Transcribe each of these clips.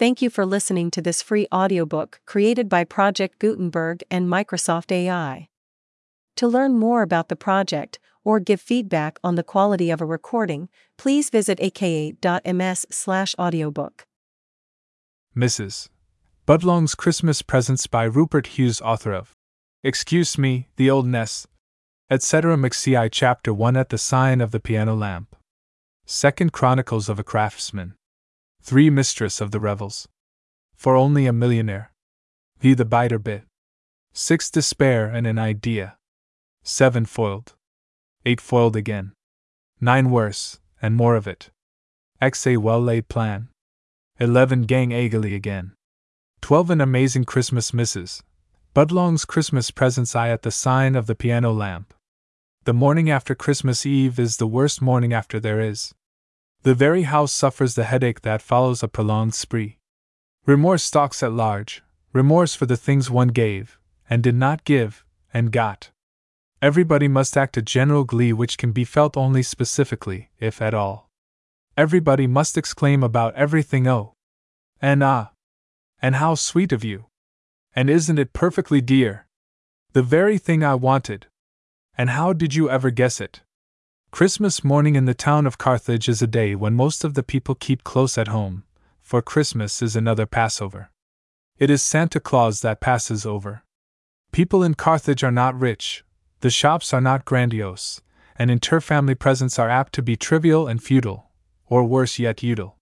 Thank you for listening to this free audiobook created by Project Gutenberg and Microsoft AI. To learn more about the project or give feedback on the quality of a recording, please visit aka.ms/audiobook. Mrs. Budlong's Christmas Presents by Rupert Hughes, author of Excuse Me, The Old Nest, etc. McCI Chapter 1 At the Sign of the Piano Lamp. Second Chronicles of a Craftsman. 3 Mistress of the Revels. For only a millionaire. V the biter bit. 6 Despair and an idea. 7 Foiled. 8 Foiled again. 9 Worse, and more of it. X a well laid plan. 11 Gang eagerly again. 12 An amazing Christmas misses. Budlong's Christmas presents I at the sign of the piano lamp. The morning after Christmas Eve is the worst morning after there is. The very house suffers the headache that follows a prolonged spree. Remorse stalks at large, remorse for the things one gave, and did not give, and got. Everybody must act a general glee which can be felt only specifically, if at all. Everybody must exclaim about everything, oh! And ah! And how sweet of you! And isn't it perfectly dear? The very thing I wanted! And how did you ever guess it? Christmas morning in the town of Carthage is a day when most of the people keep close at home, for Christmas is another Passover. It is Santa Claus that passes over. People in Carthage are not rich, the shops are not grandiose, and inter-family presents are apt to be trivial and futile, or worse yet, utile.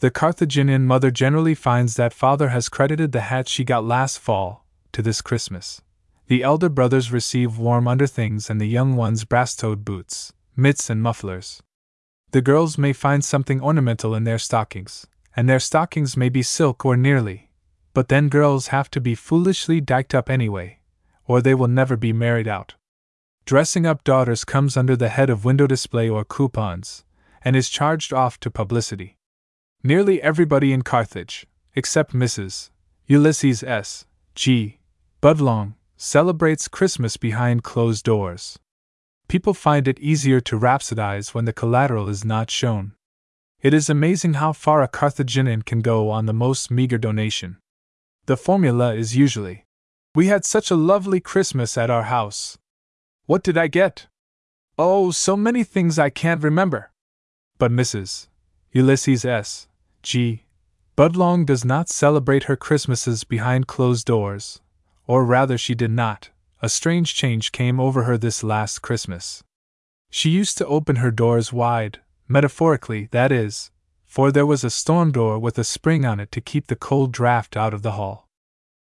The Carthaginian mother generally finds that father has credited the hat she got last fall to this Christmas. The elder brothers receive warm underthings and the young ones brass toed boots mitts, and mufflers. The girls may find something ornamental in their stockings, and their stockings may be silk or nearly, but then girls have to be foolishly diked up anyway, or they will never be married out. Dressing up daughters comes under the head of window display or coupons, and is charged off to publicity. Nearly everybody in Carthage, except Mrs. Ulysses S. G. Budlong, celebrates Christmas behind closed doors. People find it easier to rhapsodize when the collateral is not shown. It is amazing how far a Carthaginian can go on the most meager donation. The formula is usually We had such a lovely Christmas at our house. What did I get? Oh, so many things I can't remember. But Mrs. Ulysses S. G. Budlong does not celebrate her Christmases behind closed doors, or rather, she did not a strange change came over her this last Christmas. She used to open her doors wide, metaphorically, that is, for there was a storm door with a spring on it to keep the cold draft out of the hall.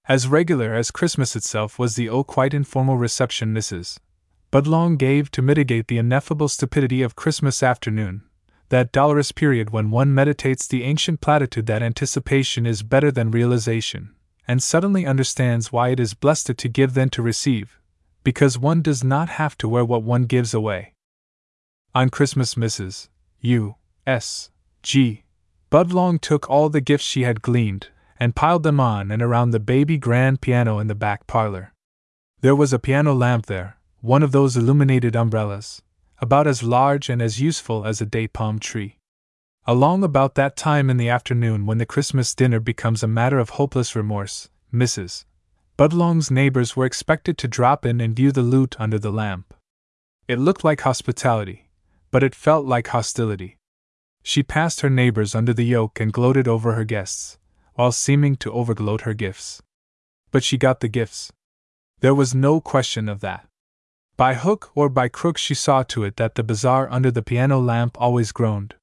As regular as Christmas itself was the oh quite informal reception Mrs. Budlong gave to mitigate the ineffable stupidity of Christmas afternoon, that dolorous period when one meditates the ancient platitude that anticipation is better than realization and suddenly understands why it is blessed to give than to receive, because one does not have to wear what one gives away. On Christmas, Mrs. U. S. G. Budlong took all the gifts she had gleaned and piled them on and around the baby grand piano in the back parlor. There was a piano lamp there, one of those illuminated umbrellas, about as large and as useful as a date palm tree. Along about that time in the afternoon when the Christmas dinner becomes a matter of hopeless remorse, Mrs. Budlong's neighbors were expected to drop in and view the loot under the lamp. It looked like hospitality, but it felt like hostility. She passed her neighbors under the yoke and gloated over her guests, while seeming to overgloat her gifts. But she got the gifts. There was no question of that. By hook or by crook, she saw to it that the bazaar under the piano lamp always groaned,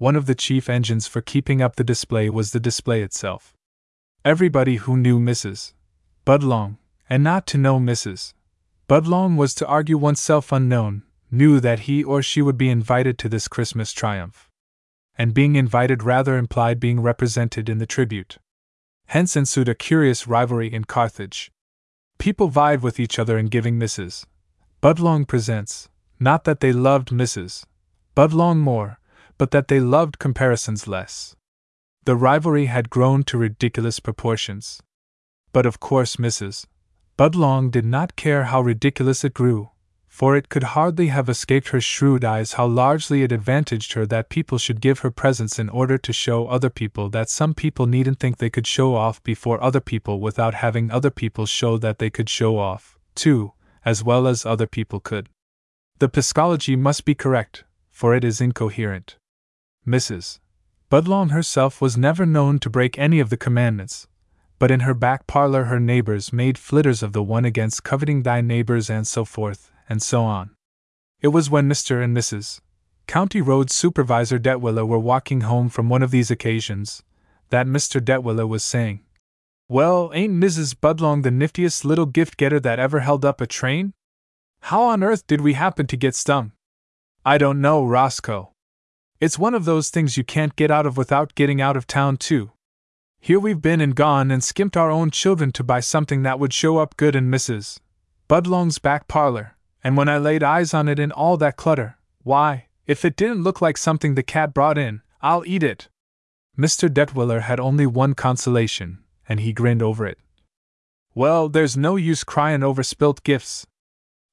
one of the chief engines for keeping up the display was the display itself. Everybody who knew Mrs. Budlong, and not to know Mrs. Budlong was to argue oneself unknown, knew that he or she would be invited to this Christmas triumph. And being invited rather implied being represented in the tribute. Hence ensued a curious rivalry in Carthage. People vied with each other in giving Mrs. Budlong presents, not that they loved Mrs. Budlong more, but that they loved comparisons less. The rivalry had grown to ridiculous proportions. But of course Mrs. Budlong did not care how ridiculous it grew, for it could hardly have escaped her shrewd eyes how largely it advantaged her that people should give her presents in order to show other people that some people needn't think they could show off before other people without having other people show that they could show off, too, as well as other people could. The psychology must be correct, for it is incoherent. Mrs. Budlong herself was never known to break any of the commandments, but in her back parlor her neighbors made flitters of the one against coveting thy neighbors and so forth, and so on. It was when Mr. and Mrs. County Road Supervisor Detwiller were walking home from one of these occasions that Mr. Detwiller was saying, Well, ain't Mrs. Budlong the niftiest little gift getter that ever held up a train? How on earth did we happen to get stung? I don't know, Roscoe. It's one of those things you can't get out of without getting out of town, too. Here we've been and gone and skimped our own children to buy something that would show up good in Mrs. Budlong's back parlor, and when I laid eyes on it in all that clutter, why, if it didn't look like something the cat brought in, I'll eat it. Mr. Detwiller had only one consolation, and he grinned over it. Well, there's no use cryin' over spilt gifts.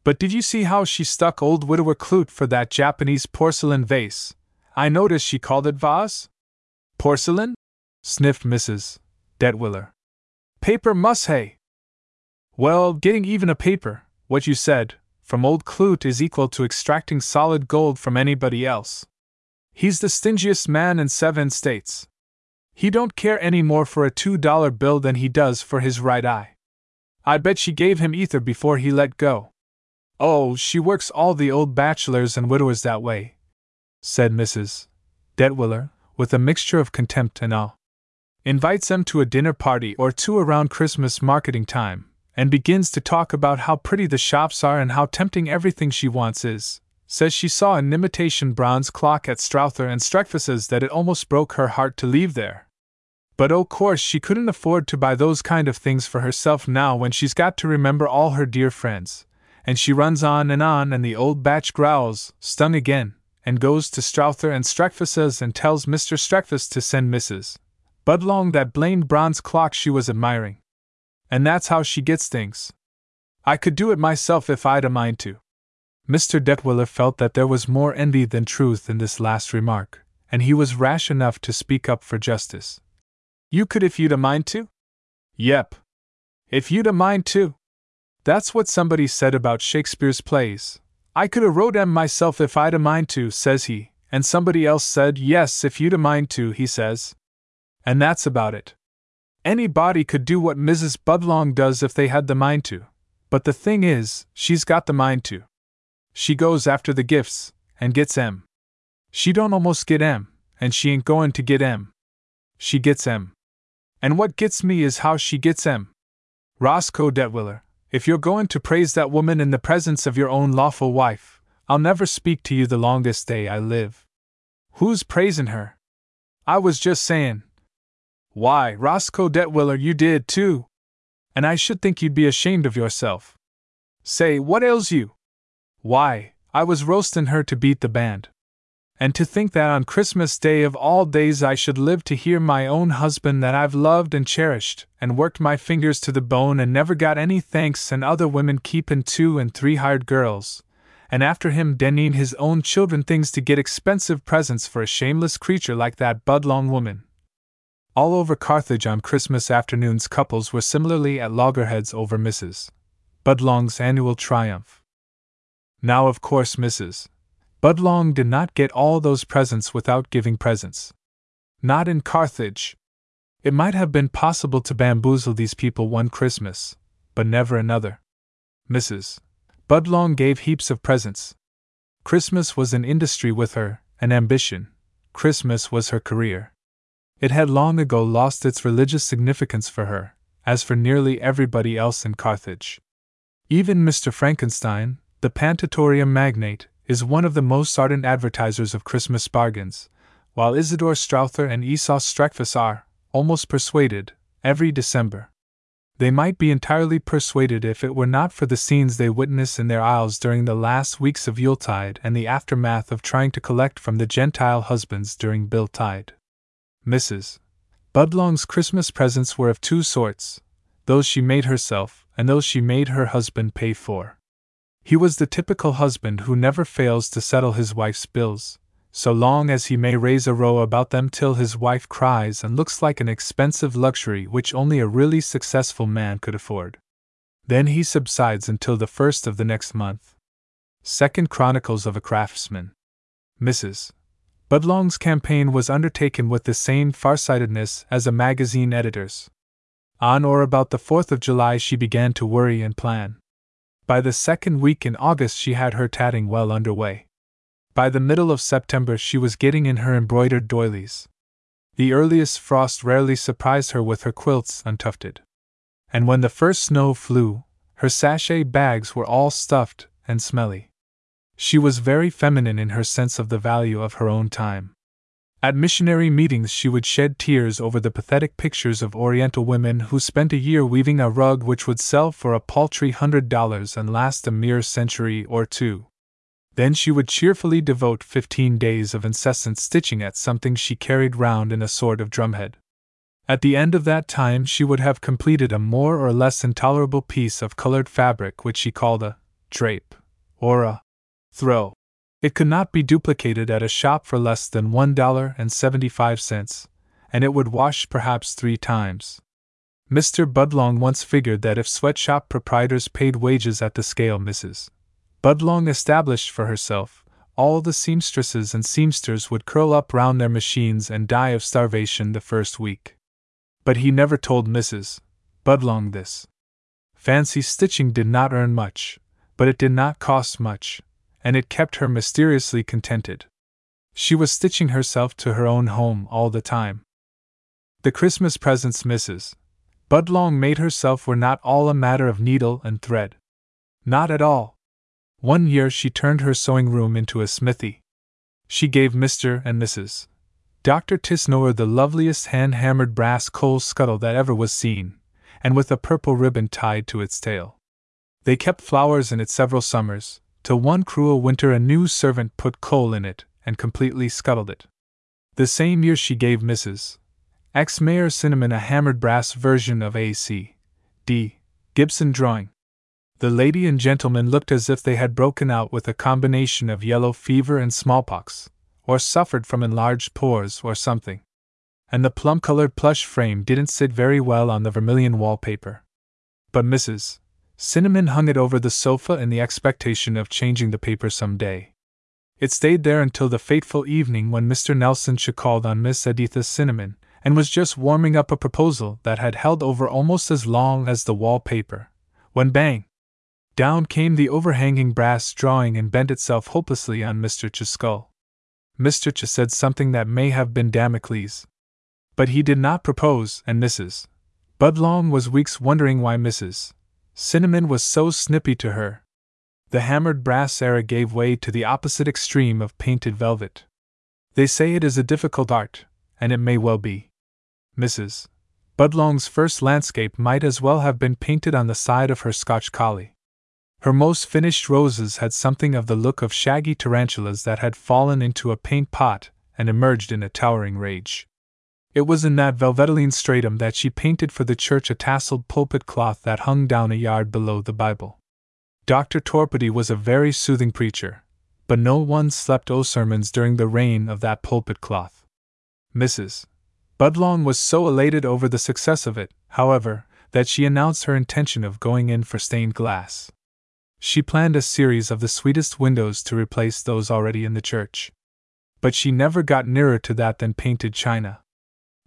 But did you see how she stuck old widower Clute for that Japanese porcelain vase? I noticed she called it vase? Porcelain? sniffed Mrs. Detwiller. Paper hay. Well, getting even a paper, what you said, from old Clute is equal to extracting solid gold from anybody else. He's the stingiest man in seven states. He don't care any more for a two dollar bill than he does for his right eye. I bet she gave him ether before he let go. Oh, she works all the old bachelors and widowers that way, said Mrs. Detwiller, with a mixture of contempt and awe invites them to a dinner party or two around Christmas marketing time, and begins to talk about how pretty the shops are and how tempting everything she wants is. Says she saw an imitation bronze clock at Strowther and Streckfus's that it almost broke her heart to leave there. But o' course she couldn't afford to buy those kind of things for herself now when she's got to remember all her dear friends. And she runs on and on, and the old batch growls, stung again, and goes to Strowther and Streckfus's and tells Mr. Streckfus to send Mrs. Budlong that blamed bronze clock she was admiring. And that's how she gets things. I could do it myself if I'd a mind to. Mr. Detwiller felt that there was more envy than truth in this last remark, and he was rash enough to speak up for justice. You could if you'd a mind to? Yep. If you'd a mind to. That's what somebody said about Shakespeare's plays. I could a wrote 'em myself if I'd a mind to, says he, and somebody else said, Yes, if you'd a mind to, he says. And that's about it. Anybody could do what Mrs. Budlong does if they had the mind to. But the thing is, she's got the mind to. She goes after the gifts, and gets M. She don't almost get M, and she ain't going to get M. She gets M. And what gets me is how she gets M. Roscoe Detwiller, if you're going to praise that woman in the presence of your own lawful wife, I'll never speak to you the longest day I live. Who's praising her? I was just saying, why, Roscoe Detwiller, you did too! And I should think you'd be ashamed of yourself. Say, what ails you? Why, I was roastin' her to beat the band. And to think that on Christmas Day of all days I should live to hear my own husband that I've loved and cherished, and worked my fingers to the bone and never got any thanks, and other women keepin' two and three hired girls, and after him denning his own children things to get expensive presents for a shameless creature like that Budlong woman. All over Carthage on Christmas afternoons, couples were similarly at loggerheads over Mrs. Budlong's annual triumph. Now, of course, Mrs. Budlong did not get all those presents without giving presents. Not in Carthage. It might have been possible to bamboozle these people one Christmas, but never another. Mrs. Budlong gave heaps of presents. Christmas was an industry with her, an ambition. Christmas was her career. It had long ago lost its religious significance for her, as for nearly everybody else in Carthage. Even Mr. Frankenstein, the Pantatorium magnate, is one of the most ardent advertisers of Christmas bargains, while Isidore Strowther and Esau Streckfus are, almost persuaded, every December. They might be entirely persuaded if it were not for the scenes they witness in their aisles during the last weeks of Yuletide and the aftermath of trying to collect from the Gentile husbands during Biltide. Mrs. Budlong's Christmas presents were of two sorts those she made herself, and those she made her husband pay for. He was the typical husband who never fails to settle his wife's bills, so long as he may raise a row about them till his wife cries and looks like an expensive luxury which only a really successful man could afford. Then he subsides until the first of the next month. Second Chronicles of a Craftsman. Mrs. Budlong's campaign was undertaken with the same farsightedness as a magazine editor's. On or about the 4th of July, she began to worry and plan. By the second week in August, she had her tatting well under way. By the middle of September, she was getting in her embroidered doilies. The earliest frost rarely surprised her with her quilts untufted. And when the first snow flew, her sachet bags were all stuffed and smelly. She was very feminine in her sense of the value of her own time. At missionary meetings, she would shed tears over the pathetic pictures of Oriental women who spent a year weaving a rug which would sell for a paltry hundred dollars and last a mere century or two. Then she would cheerfully devote fifteen days of incessant stitching at something she carried round in a sort of drumhead. At the end of that time, she would have completed a more or less intolerable piece of colored fabric which she called a drape, or a throw. It could not be duplicated at a shop for less than $1.75, and it would wash perhaps three times. Mr. Budlong once figured that if sweatshop proprietors paid wages at the scale Mrs. Budlong established for herself, all the seamstresses and seamsters would curl up round their machines and die of starvation the first week. But he never told Mrs. Budlong this. Fancy stitching did not earn much, but it did not cost much, and it kept her mysteriously contented. She was stitching herself to her own home all the time. The Christmas presents Mrs. Budlong made herself were not all a matter of needle and thread. Not at all. One year she turned her sewing room into a smithy. She gave Mr. and Mrs. Dr. Tisnoer the loveliest hand hammered brass coal scuttle that ever was seen, and with a purple ribbon tied to its tail. They kept flowers in it several summers, till one cruel winter a new servant put coal in it and completely scuttled it. The same year she gave Mrs. X. Mayor Cinnamon a hammered brass version of a C. D. Gibson drawing. The lady and gentleman looked as if they had broken out with a combination of yellow fever and smallpox, or suffered from enlarged pores or something. And the plum colored plush frame didn't sit very well on the vermilion wallpaper. But Mrs. Cinnamon hung it over the sofa in the expectation of changing the paper some day. It stayed there until the fateful evening when Mr. Nelson called on Miss Editha Cinnamon, and was just warming up a proposal that had held over almost as long as the wall paper. When bang! Down came the overhanging brass drawing and bent itself hopelessly on Mr. Ch's skull. Mr. Ch said something that may have been Damocles. But he did not propose, and Mrs. Budlong was weeks wondering why Mrs. Cinnamon was so snippy to her. The hammered brass era gave way to the opposite extreme of painted velvet. They say it is a difficult art, and it may well be. Mrs. Budlong's first landscape might as well have been painted on the side of her Scotch collie. Her most finished roses had something of the look of shaggy tarantulas that had fallen into a paint pot and emerged in a towering rage. It was in that velveteen stratum that she painted for the church a tasseled pulpit cloth that hung down a yard below the Bible. Dr. Torpedy was a very soothing preacher, but no one slept o sermons during the reign of that pulpit cloth. Mrs. Budlong was so elated over the success of it, however, that she announced her intention of going in for stained glass. She planned a series of the sweetest windows to replace those already in the church. But she never got nearer to that than painted china.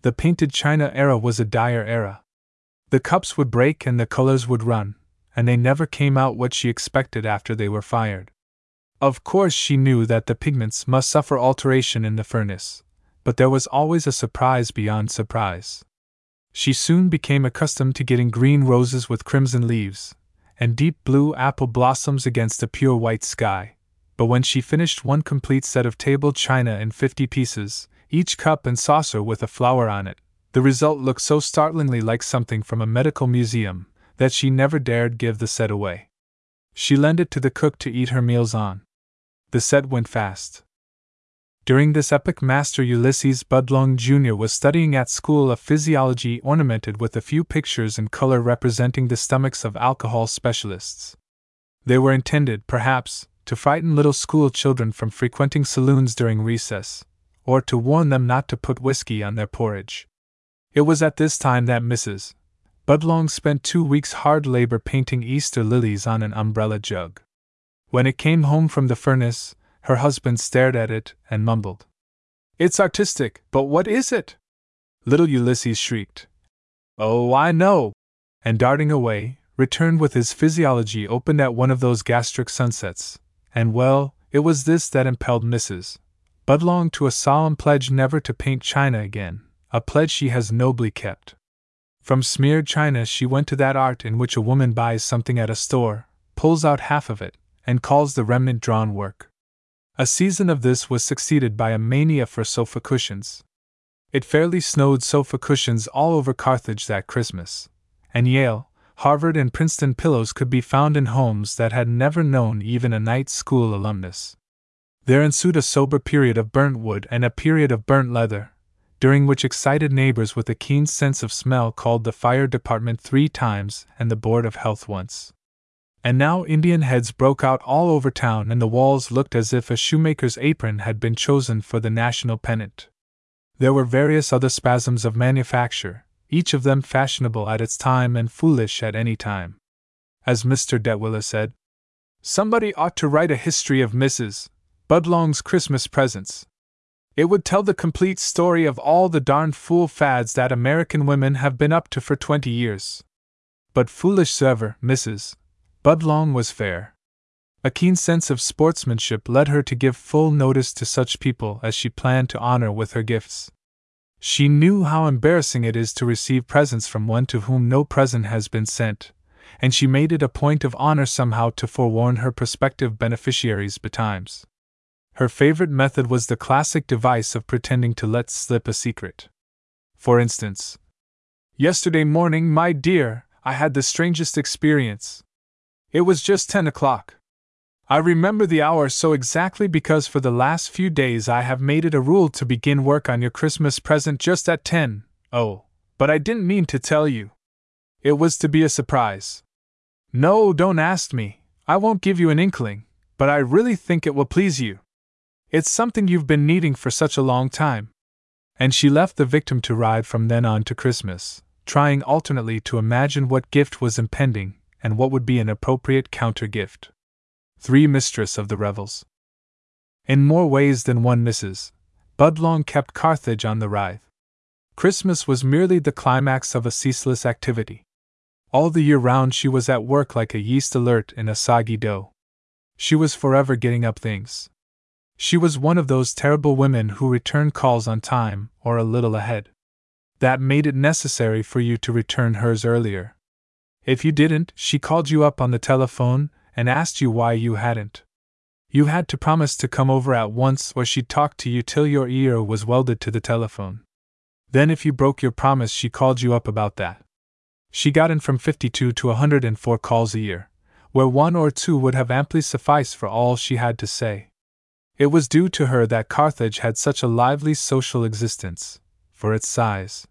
The painted china era was a dire era. The cups would break and the colors would run, and they never came out what she expected after they were fired. Of course, she knew that the pigments must suffer alteration in the furnace, but there was always a surprise beyond surprise. She soon became accustomed to getting green roses with crimson leaves, and deep blue apple blossoms against a pure white sky. But when she finished one complete set of table china in fifty pieces, each cup and saucer with a flower on it. The result looked so startlingly like something from a medical museum that she never dared give the set away. She lent it to the cook to eat her meals on. The set went fast. During this epoch, Master Ulysses Budlong Jr. was studying at School a Physiology, ornamented with a few pictures in color representing the stomachs of alcohol specialists. They were intended, perhaps, to frighten little school children from frequenting saloons during recess, or to warn them not to put whiskey on their porridge. It was at this time that Mrs. Budlong spent two weeks' hard labor painting Easter lilies on an umbrella jug. When it came home from the furnace, her husband stared at it and mumbled, It's artistic, but what is it? Little Ulysses shrieked, Oh, I know! And darting away, returned with his physiology opened at one of those gastric sunsets. And well, it was this that impelled Mrs. Budlong to a solemn pledge never to paint china again, a pledge she has nobly kept. From smeared china, she went to that art in which a woman buys something at a store, pulls out half of it, and calls the remnant drawn work. A season of this was succeeded by a mania for sofa cushions. It fairly snowed sofa cushions all over Carthage that Christmas, and Yale, Harvard, and Princeton pillows could be found in homes that had never known even a night school alumnus. There ensued a sober period of burnt wood and a period of burnt leather, during which excited neighbors with a keen sense of smell called the fire department three times and the Board of Health once. And now Indian heads broke out all over town, and the walls looked as if a shoemaker's apron had been chosen for the national pennant. There were various other spasms of manufacture, each of them fashionable at its time and foolish at any time. As Mr. Detwiller said, Somebody ought to write a history of Mrs. Budlong's Christmas presents. It would tell the complete story of all the darned fool fads that American women have been up to for twenty years. But foolish ever, Mrs. Budlong was fair. A keen sense of sportsmanship led her to give full notice to such people as she planned to honor with her gifts. She knew how embarrassing it is to receive presents from one to whom no present has been sent, and she made it a point of honor somehow to forewarn her prospective beneficiaries betimes. Her favorite method was the classic device of pretending to let slip a secret. For instance, Yesterday morning, my dear, I had the strangest experience. It was just ten o'clock. I remember the hour so exactly because for the last few days I have made it a rule to begin work on your Christmas present just at 10. Oh, but I didn't mean to tell you. It was to be a surprise. No, don't ask me. I won't give you an inkling, but I really think it will please you. It's something you've been needing for such a long time. And she left the victim to ride from then on to Christmas, trying alternately to imagine what gift was impending and what would be an appropriate counter gift three mistress of the revels. In more ways than one Mrs. Budlong kept Carthage on the writhe. Christmas was merely the climax of a ceaseless activity. All the year round she was at work like a yeast alert in a soggy dough. She was forever getting up things. She was one of those terrible women who return calls on time or a little ahead. That made it necessary for you to return hers earlier. If you didn't, she called you up on the telephone and asked you why you hadn't. You had to promise to come over at once, or she'd talk to you till your ear was welded to the telephone. Then, if you broke your promise, she called you up about that. She got in from 52 to 104 calls a year, where one or two would have amply sufficed for all she had to say. It was due to her that Carthage had such a lively social existence, for its size.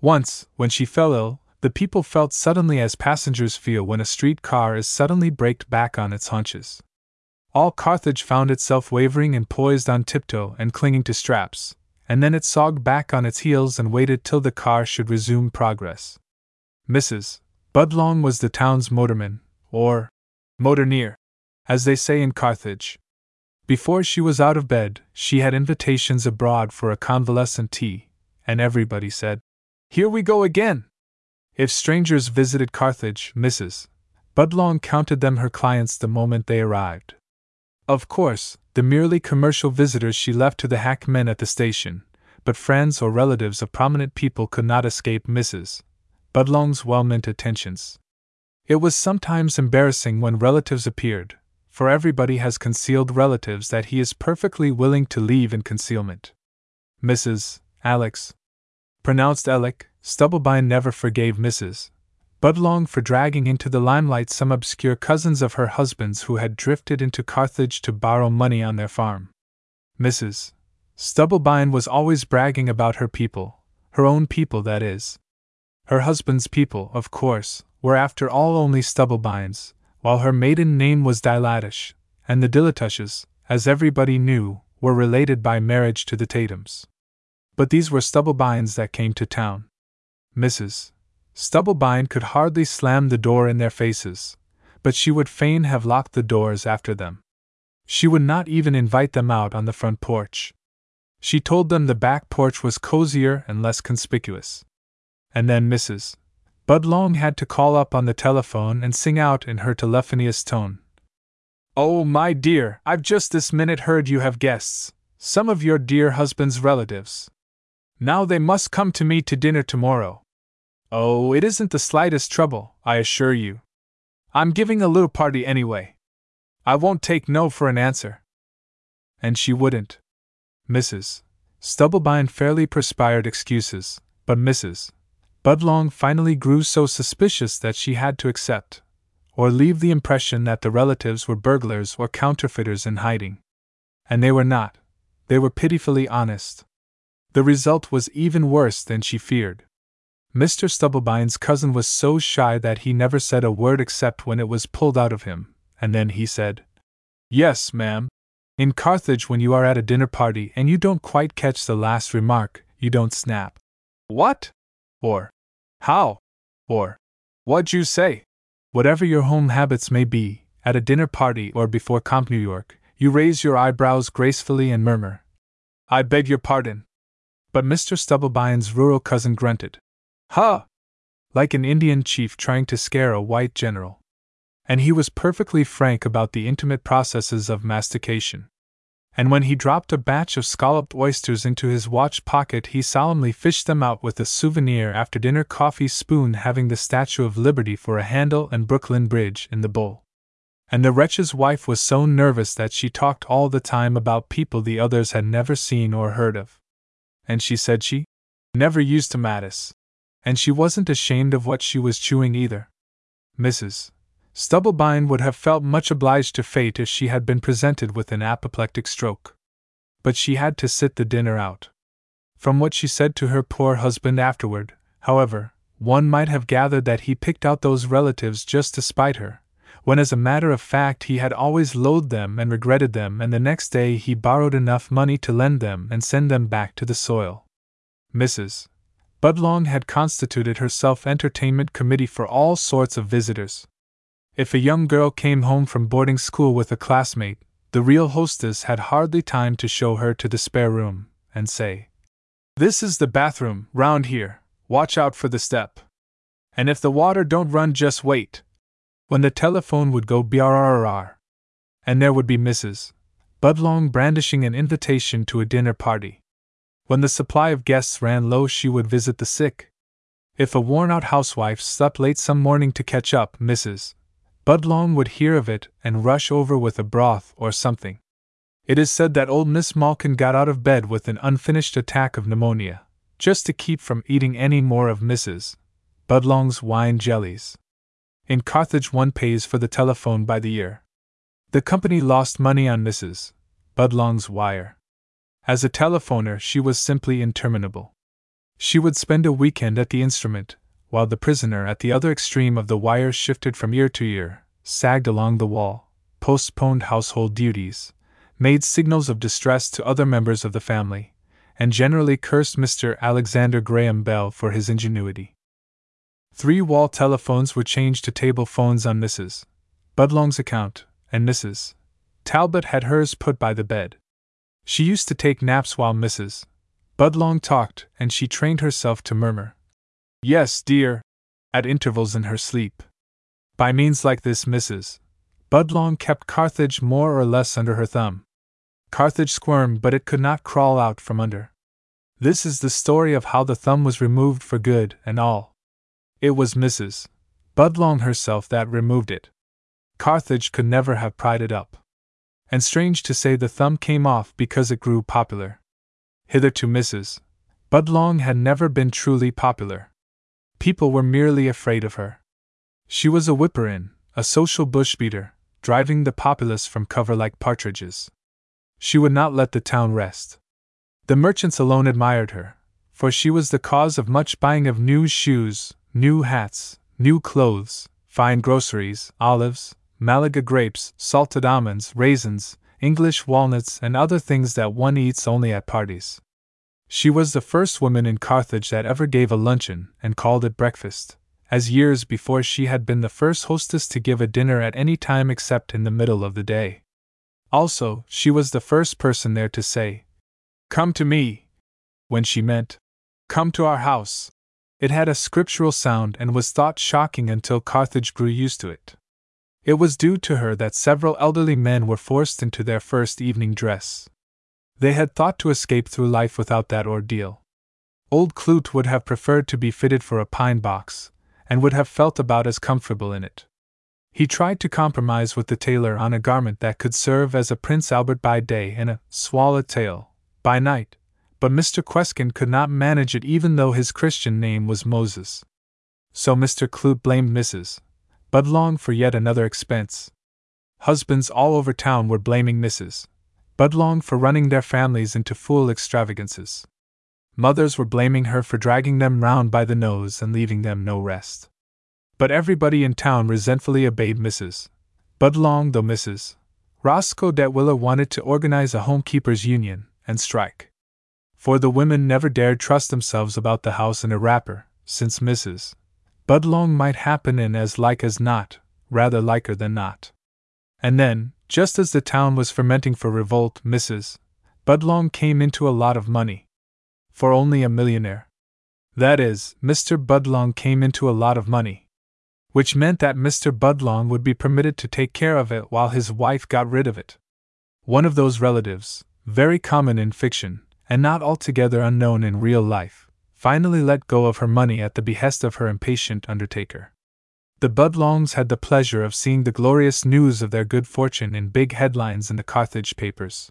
Once, when she fell ill, the people felt suddenly as passengers feel when a street car is suddenly braked back on its haunches. All Carthage found itself wavering and poised on tiptoe and clinging to straps, and then it sogged back on its heels and waited till the car should resume progress. Mrs. Budlong was the town's motorman, or motorneer, as they say in Carthage. Before she was out of bed, she had invitations abroad for a convalescent tea, and everybody said, Here we go again! If strangers visited Carthage, Mrs. Budlong counted them her clients the moment they arrived. Of course, the merely commercial visitors she left to the hackmen at the station, but friends or relatives of prominent people could not escape Mrs. Budlong's well meant attentions. It was sometimes embarrassing when relatives appeared, for everybody has concealed relatives that he is perfectly willing to leave in concealment. Mrs. Alex, pronounced Alec, Stubblebine never forgave Mrs. Budlong for dragging into the limelight some obscure cousins of her husband's who had drifted into Carthage to borrow money on their farm. Mrs. Stubblebine was always bragging about her people, her own people, that is. Her husband's people, of course, were after all only Stubblebines, while her maiden name was Dilatush, and the Dilatushes, as everybody knew, were related by marriage to the Tatums. But these were Stubblebines that came to town. Mrs. Stubblebine could hardly slam the door in their faces, but she would fain have locked the doors after them. She would not even invite them out on the front porch. She told them the back porch was cozier and less conspicuous. And then Mrs. Budlong had to call up on the telephone and sing out in her telephonious tone Oh, my dear, I've just this minute heard you have guests, some of your dear husband's relatives. Now they must come to me to dinner tomorrow. Oh, it isn't the slightest trouble, I assure you. I'm giving a little party anyway. I won't take no for an answer. And she wouldn't. Mrs. Stubblebine fairly perspired excuses, but Mrs. Budlong finally grew so suspicious that she had to accept, or leave the impression that the relatives were burglars or counterfeiters in hiding. And they were not, they were pitifully honest. The result was even worse than she feared. Mr. Stubblebine's cousin was so shy that he never said a word except when it was pulled out of him, and then he said, Yes, ma'am. In Carthage, when you are at a dinner party and you don't quite catch the last remark, you don't snap. What? Or, How? Or, What'd you say? Whatever your home habits may be, at a dinner party or before Comp New York, you raise your eyebrows gracefully and murmur, I beg your pardon. But Mr. Stubblebine's rural cousin grunted, Ha! Like an Indian chief trying to scare a white general. And he was perfectly frank about the intimate processes of mastication. And when he dropped a batch of scalloped oysters into his watch pocket, he solemnly fished them out with a souvenir after dinner coffee spoon having the Statue of Liberty for a handle and Brooklyn Bridge in the bowl. And the wretch's wife was so nervous that she talked all the time about people the others had never seen or heard of. And she said she never used tomatoes. And she wasn't ashamed of what she was chewing either. Mrs. Stubblebine would have felt much obliged to fate if she had been presented with an apoplectic stroke. But she had to sit the dinner out. From what she said to her poor husband afterward, however, one might have gathered that he picked out those relatives just to spite her, when as a matter of fact he had always loathed them and regretted them, and the next day he borrowed enough money to lend them and send them back to the soil. Mrs. Budlong had constituted her self entertainment committee for all sorts of visitors. If a young girl came home from boarding school with a classmate, the real hostess had hardly time to show her to the spare room and say, This is the bathroom, round here, watch out for the step. And if the water don't run, just wait. When the telephone would go brrrr, and there would be Mrs. Budlong brandishing an invitation to a dinner party. When the supply of guests ran low, she would visit the sick. If a worn out housewife slept late some morning to catch up, Mrs. Budlong would hear of it and rush over with a broth or something. It is said that old Miss Malkin got out of bed with an unfinished attack of pneumonia, just to keep from eating any more of Mrs. Budlong's wine jellies. In Carthage, one pays for the telephone by the year. The company lost money on Mrs. Budlong's wire. As a telephoner, she was simply interminable. She would spend a weekend at the instrument, while the prisoner at the other extreme of the wire shifted from ear to ear, sagged along the wall, postponed household duties, made signals of distress to other members of the family, and generally cursed Mr. Alexander Graham Bell for his ingenuity. Three wall telephones were changed to table phones on Mrs. Budlong's account, and Mrs. Talbot had hers put by the bed. She used to take naps while Mrs. Budlong talked, and she trained herself to murmur, Yes, dear, at intervals in her sleep. By means like this, Mrs. Budlong kept Carthage more or less under her thumb. Carthage squirmed, but it could not crawl out from under. This is the story of how the thumb was removed for good and all. It was Mrs. Budlong herself that removed it. Carthage could never have pried it up and strange to say, the thumb came off because it grew popular. Hitherto, Mrs. Budlong had never been truly popular. People were merely afraid of her. She was a whipper in, a social bush beater, driving the populace from cover like partridges. She would not let the town rest. The merchants alone admired her, for she was the cause of much buying of new shoes, new hats, new clothes, fine groceries, olives, Malaga grapes, salted almonds, raisins, English walnuts, and other things that one eats only at parties. She was the first woman in Carthage that ever gave a luncheon and called it breakfast, as years before she had been the first hostess to give a dinner at any time except in the middle of the day. Also, she was the first person there to say, Come to me, when she meant, Come to our house. It had a scriptural sound and was thought shocking until Carthage grew used to it. It was due to her that several elderly men were forced into their first evening dress. They had thought to escape through life without that ordeal. Old Clute would have preferred to be fitted for a pine box, and would have felt about as comfortable in it. He tried to compromise with the tailor on a garment that could serve as a Prince Albert by day and a swallow-tail by night, but Mr. Queskin could not manage it even though his Christian name was Moses. So Mr. Clute blamed Mrs. Budlong for yet another expense. Husbands all over town were blaming Mrs. Budlong for running their families into fool extravagances. Mothers were blaming her for dragging them round by the nose and leaving them no rest. But everybody in town resentfully obeyed Mrs. Budlong, though Mrs. Roscoe Detwiller wanted to organize a homekeepers' union and strike. For the women never dared trust themselves about the house in a wrapper, since Mrs. Budlong might happen in as like as not, rather liker than not. And then, just as the town was fermenting for revolt, Mrs. Budlong came into a lot of money. For only a millionaire. That is, Mr. Budlong came into a lot of money. Which meant that Mr. Budlong would be permitted to take care of it while his wife got rid of it. One of those relatives, very common in fiction, and not altogether unknown in real life, finally let go of her money at the behest of her impatient undertaker. The Budlongs had the pleasure of seeing the glorious news of their good fortune in big headlines in the Carthage papers.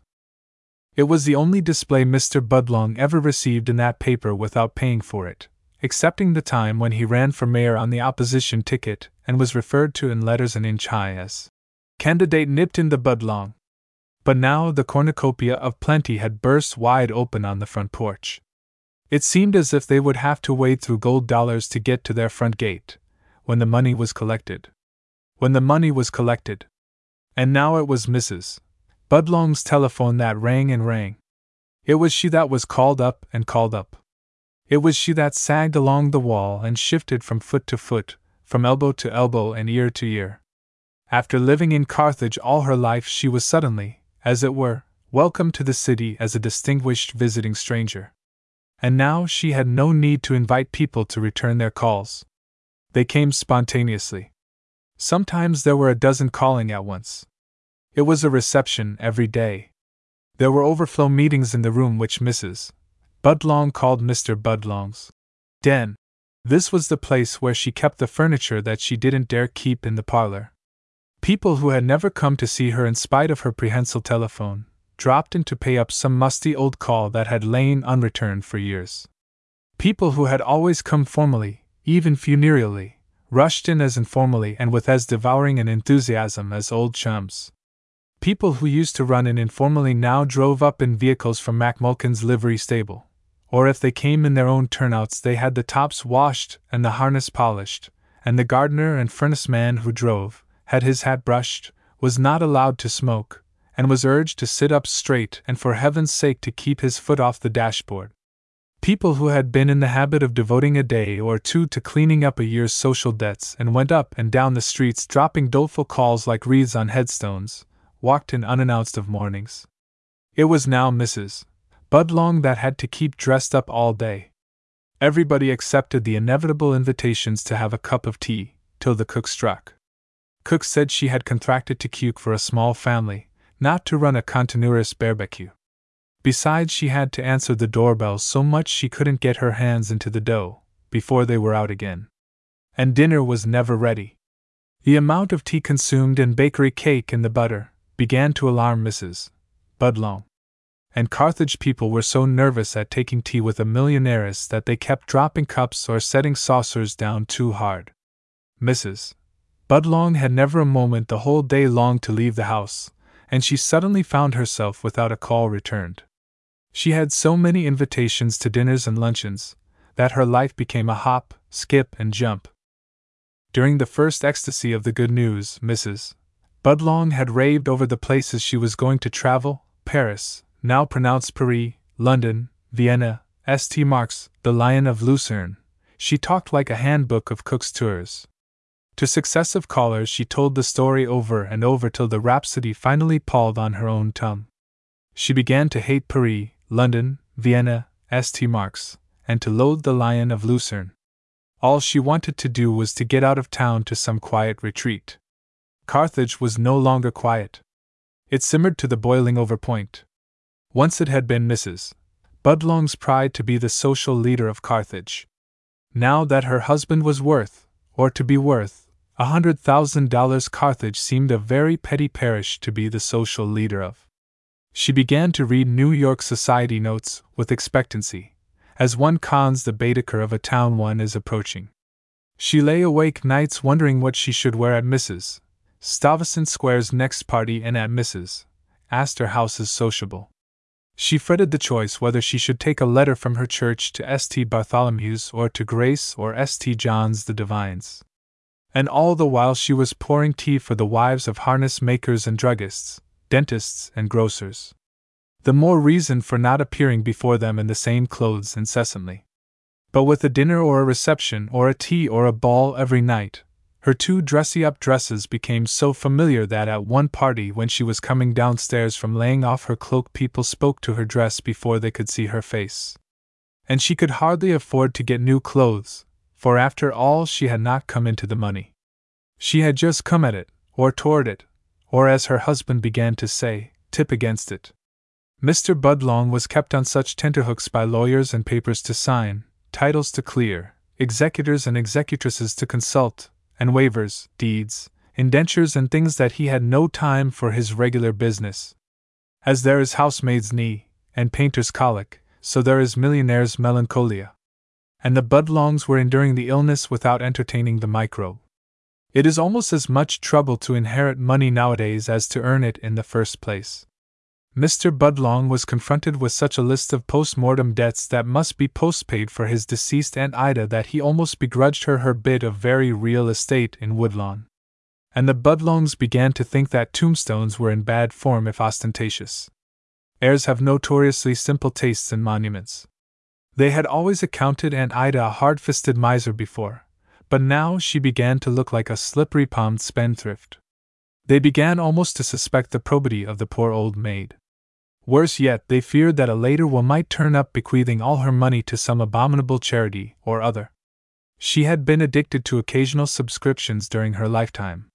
It was the only display Mr. Budlong ever received in that paper without paying for it, excepting the time when he ran for mayor on the opposition ticket and was referred to in letters an inch high as candidate nipped in the Budlong. But now the cornucopia of plenty had burst wide open on the front porch. It seemed as if they would have to wade through gold dollars to get to their front gate, when the money was collected. When the money was collected. And now it was Mrs. Budlong's telephone that rang and rang. It was she that was called up and called up. It was she that sagged along the wall and shifted from foot to foot, from elbow to elbow and ear to ear. After living in Carthage all her life, she was suddenly, as it were, welcomed to the city as a distinguished visiting stranger. And now she had no need to invite people to return their calls. They came spontaneously. Sometimes there were a dozen calling at once. It was a reception every day. There were overflow meetings in the room which Mrs. Budlong called Mr. Budlong's den. This was the place where she kept the furniture that she didn't dare keep in the parlor. People who had never come to see her in spite of her prehensile telephone dropped in to pay up some musty old call that had lain unreturned for years. People who had always come formally, even funereally, rushed in as informally and with as devouring an enthusiasm as old chums. People who used to run in informally now drove up in vehicles from MacMulkin's livery stable, or if they came in their own turnouts, they had the tops washed and the harness polished, and the gardener and furnace man who drove, had his hat brushed, was not allowed to smoke, and was urged to sit up straight and for heaven's sake to keep his foot off the dashboard. People who had been in the habit of devoting a day or two to cleaning up a year's social debts and went up and down the streets dropping doleful calls like wreaths on headstones, walked in unannounced of mornings. It was now Mrs. Budlong that had to keep dressed up all day. Everybody accepted the inevitable invitations to have a cup of tea, till the cook struck. Cook said she had contracted to cook for a small family, not to run a continuous barbecue. Besides, she had to answer the doorbell so much she couldn't get her hands into the dough before they were out again. And dinner was never ready. The amount of tea consumed and bakery cake and the butter began to alarm Mrs. Budlong. And Carthage people were so nervous at taking tea with a millionairess that they kept dropping cups or setting saucers down too hard. Mrs. Budlong had never a moment the whole day long to leave the house, and she suddenly found herself without a call returned. She had so many invitations to dinners and luncheons that her life became a hop, skip, and jump. During the first ecstasy of the good news, Mrs. Budlong had raved over the places she was going to travel Paris, now pronounced Paris, London, Vienna, St. Mark's, the Lion of Lucerne. She talked like a handbook of Cook's tours. To successive callers, she told the story over and over till the rhapsody finally palled on her own tongue. She began to hate Paris, London, Vienna, St. Mark's, and to load the Lion of Lucerne. All she wanted to do was to get out of town to some quiet retreat. Carthage was no longer quiet. It simmered to the boiling over point. Once it had been Mrs. Budlong's pride to be the social leader of Carthage. Now that her husband was worth, or to be worth, a hundred thousand dollars, Carthage seemed a very petty parish to be the social leader of. She began to read New York society notes with expectancy, as one cons the Baedeker of a town one is approaching. She lay awake nights wondering what she should wear at Mrs. Stuyvesant Square's next party and at Mrs. Astor House's sociable. She fretted the choice whether she should take a letter from her church to St. Bartholomew's or to Grace or St. John's the Divines. And all the while she was pouring tea for the wives of harness makers and druggists, dentists and grocers. The more reason for not appearing before them in the same clothes incessantly. But with a dinner or a reception or a tea or a ball every night, her two dressy up dresses became so familiar that at one party, when she was coming downstairs from laying off her cloak, people spoke to her dress before they could see her face. And she could hardly afford to get new clothes, for after all, she had not come into the money. She had just come at it, or toward it, or as her husband began to say, tip against it. Mr. Budlong was kept on such tenterhooks by lawyers and papers to sign, titles to clear, executors and executresses to consult, and waivers, deeds, indentures, and things that he had no time for his regular business. As there is housemaid's knee, and painter's colic, so there is millionaire's melancholia. And the Budlongs were enduring the illness without entertaining the microbe. It is almost as much trouble to inherit money nowadays as to earn it in the first place. Mr. Budlong was confronted with such a list of post mortem debts that must be postpaid for his deceased Aunt Ida that he almost begrudged her her bit of very real estate in Woodlawn. And the Budlongs began to think that tombstones were in bad form if ostentatious. Heirs have notoriously simple tastes in monuments. They had always accounted Aunt Ida a hard fisted miser before, but now she began to look like a slippery palmed spendthrift. They began almost to suspect the probity of the poor old maid. Worse yet, they feared that a later one might turn up bequeathing all her money to some abominable charity or other. She had been addicted to occasional subscriptions during her lifetime.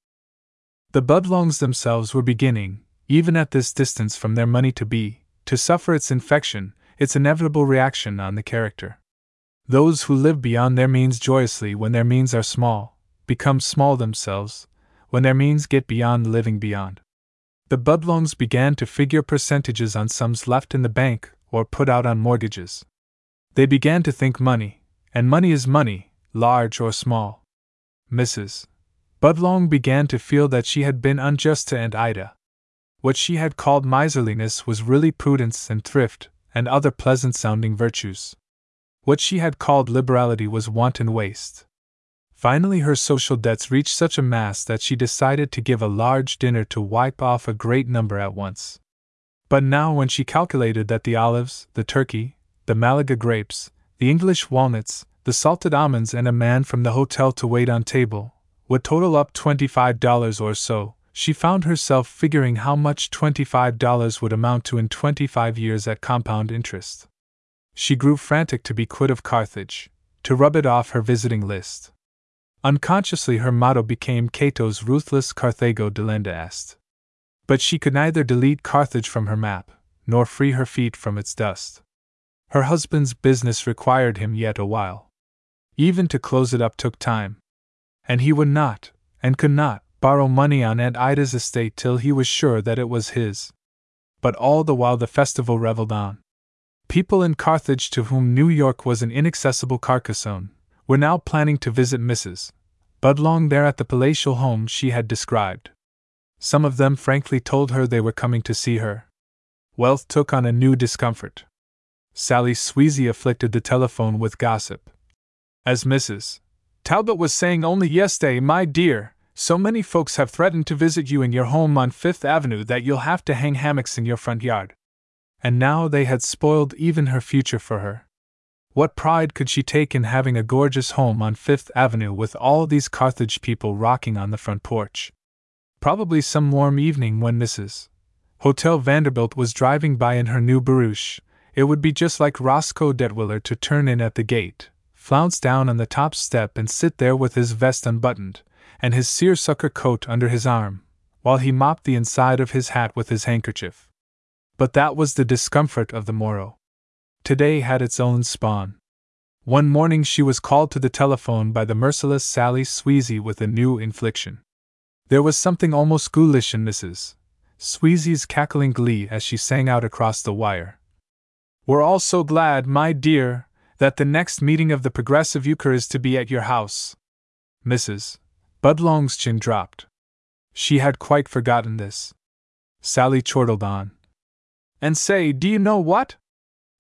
The Budlongs themselves were beginning, even at this distance from their money to be, to suffer its infection, its inevitable reaction on the character. Those who live beyond their means joyously when their means are small, become small themselves, when their means get beyond living beyond. The Budlongs began to figure percentages on sums left in the bank or put out on mortgages. They began to think money, and money is money, large or small. Mrs. Budlong began to feel that she had been unjust to Aunt Ida. What she had called miserliness was really prudence and thrift and other pleasant sounding virtues. What she had called liberality was wanton waste. Finally, her social debts reached such a mass that she decided to give a large dinner to wipe off a great number at once. But now, when she calculated that the olives, the turkey, the Malaga grapes, the English walnuts, the salted almonds, and a man from the hotel to wait on table would total up $25 or so, she found herself figuring how much $25 would amount to in 25 years at compound interest. She grew frantic to be quit of Carthage, to rub it off her visiting list. Unconsciously, her motto became Cato's ruthless Carthago delenda est. But she could neither delete Carthage from her map, nor free her feet from its dust. Her husband's business required him yet a while. Even to close it up took time. And he would not, and could not, borrow money on Aunt Ida's estate till he was sure that it was his. But all the while the festival reveled on. People in Carthage to whom New York was an inaccessible Carcassonne, were now planning to visit Mrs. Budlong there at the palatial home she had described. Some of them frankly told her they were coming to see her. Wealth took on a new discomfort. Sally Sweezy afflicted the telephone with gossip. As Mrs. Talbot was saying only yesterday, my dear, So many folks have threatened to visit you in your home on Fifth Avenue that you'll have to hang hammocks in your front yard. And now they had spoiled even her future for her. What pride could she take in having a gorgeous home on Fifth Avenue with all these Carthage people rocking on the front porch? Probably some warm evening when Mrs. Hotel Vanderbilt was driving by in her new barouche, it would be just like Roscoe Detwiller to turn in at the gate, flounce down on the top step and sit there with his vest unbuttoned, and his seersucker coat under his arm, while he mopped the inside of his hat with his handkerchief. But that was the discomfort of the morrow. Today had its own spawn. One morning she was called to the telephone by the merciless Sally Sweezy with a new infliction. There was something almost ghoulish in Mrs. Sweezy's cackling glee as she sang out across the wire. We're all so glad, my dear, that the next meeting of the Progressive Euchre is to be at your house. Mrs. Budlong's chin dropped. She had quite forgotten this. Sally chortled on. And say, do you know what?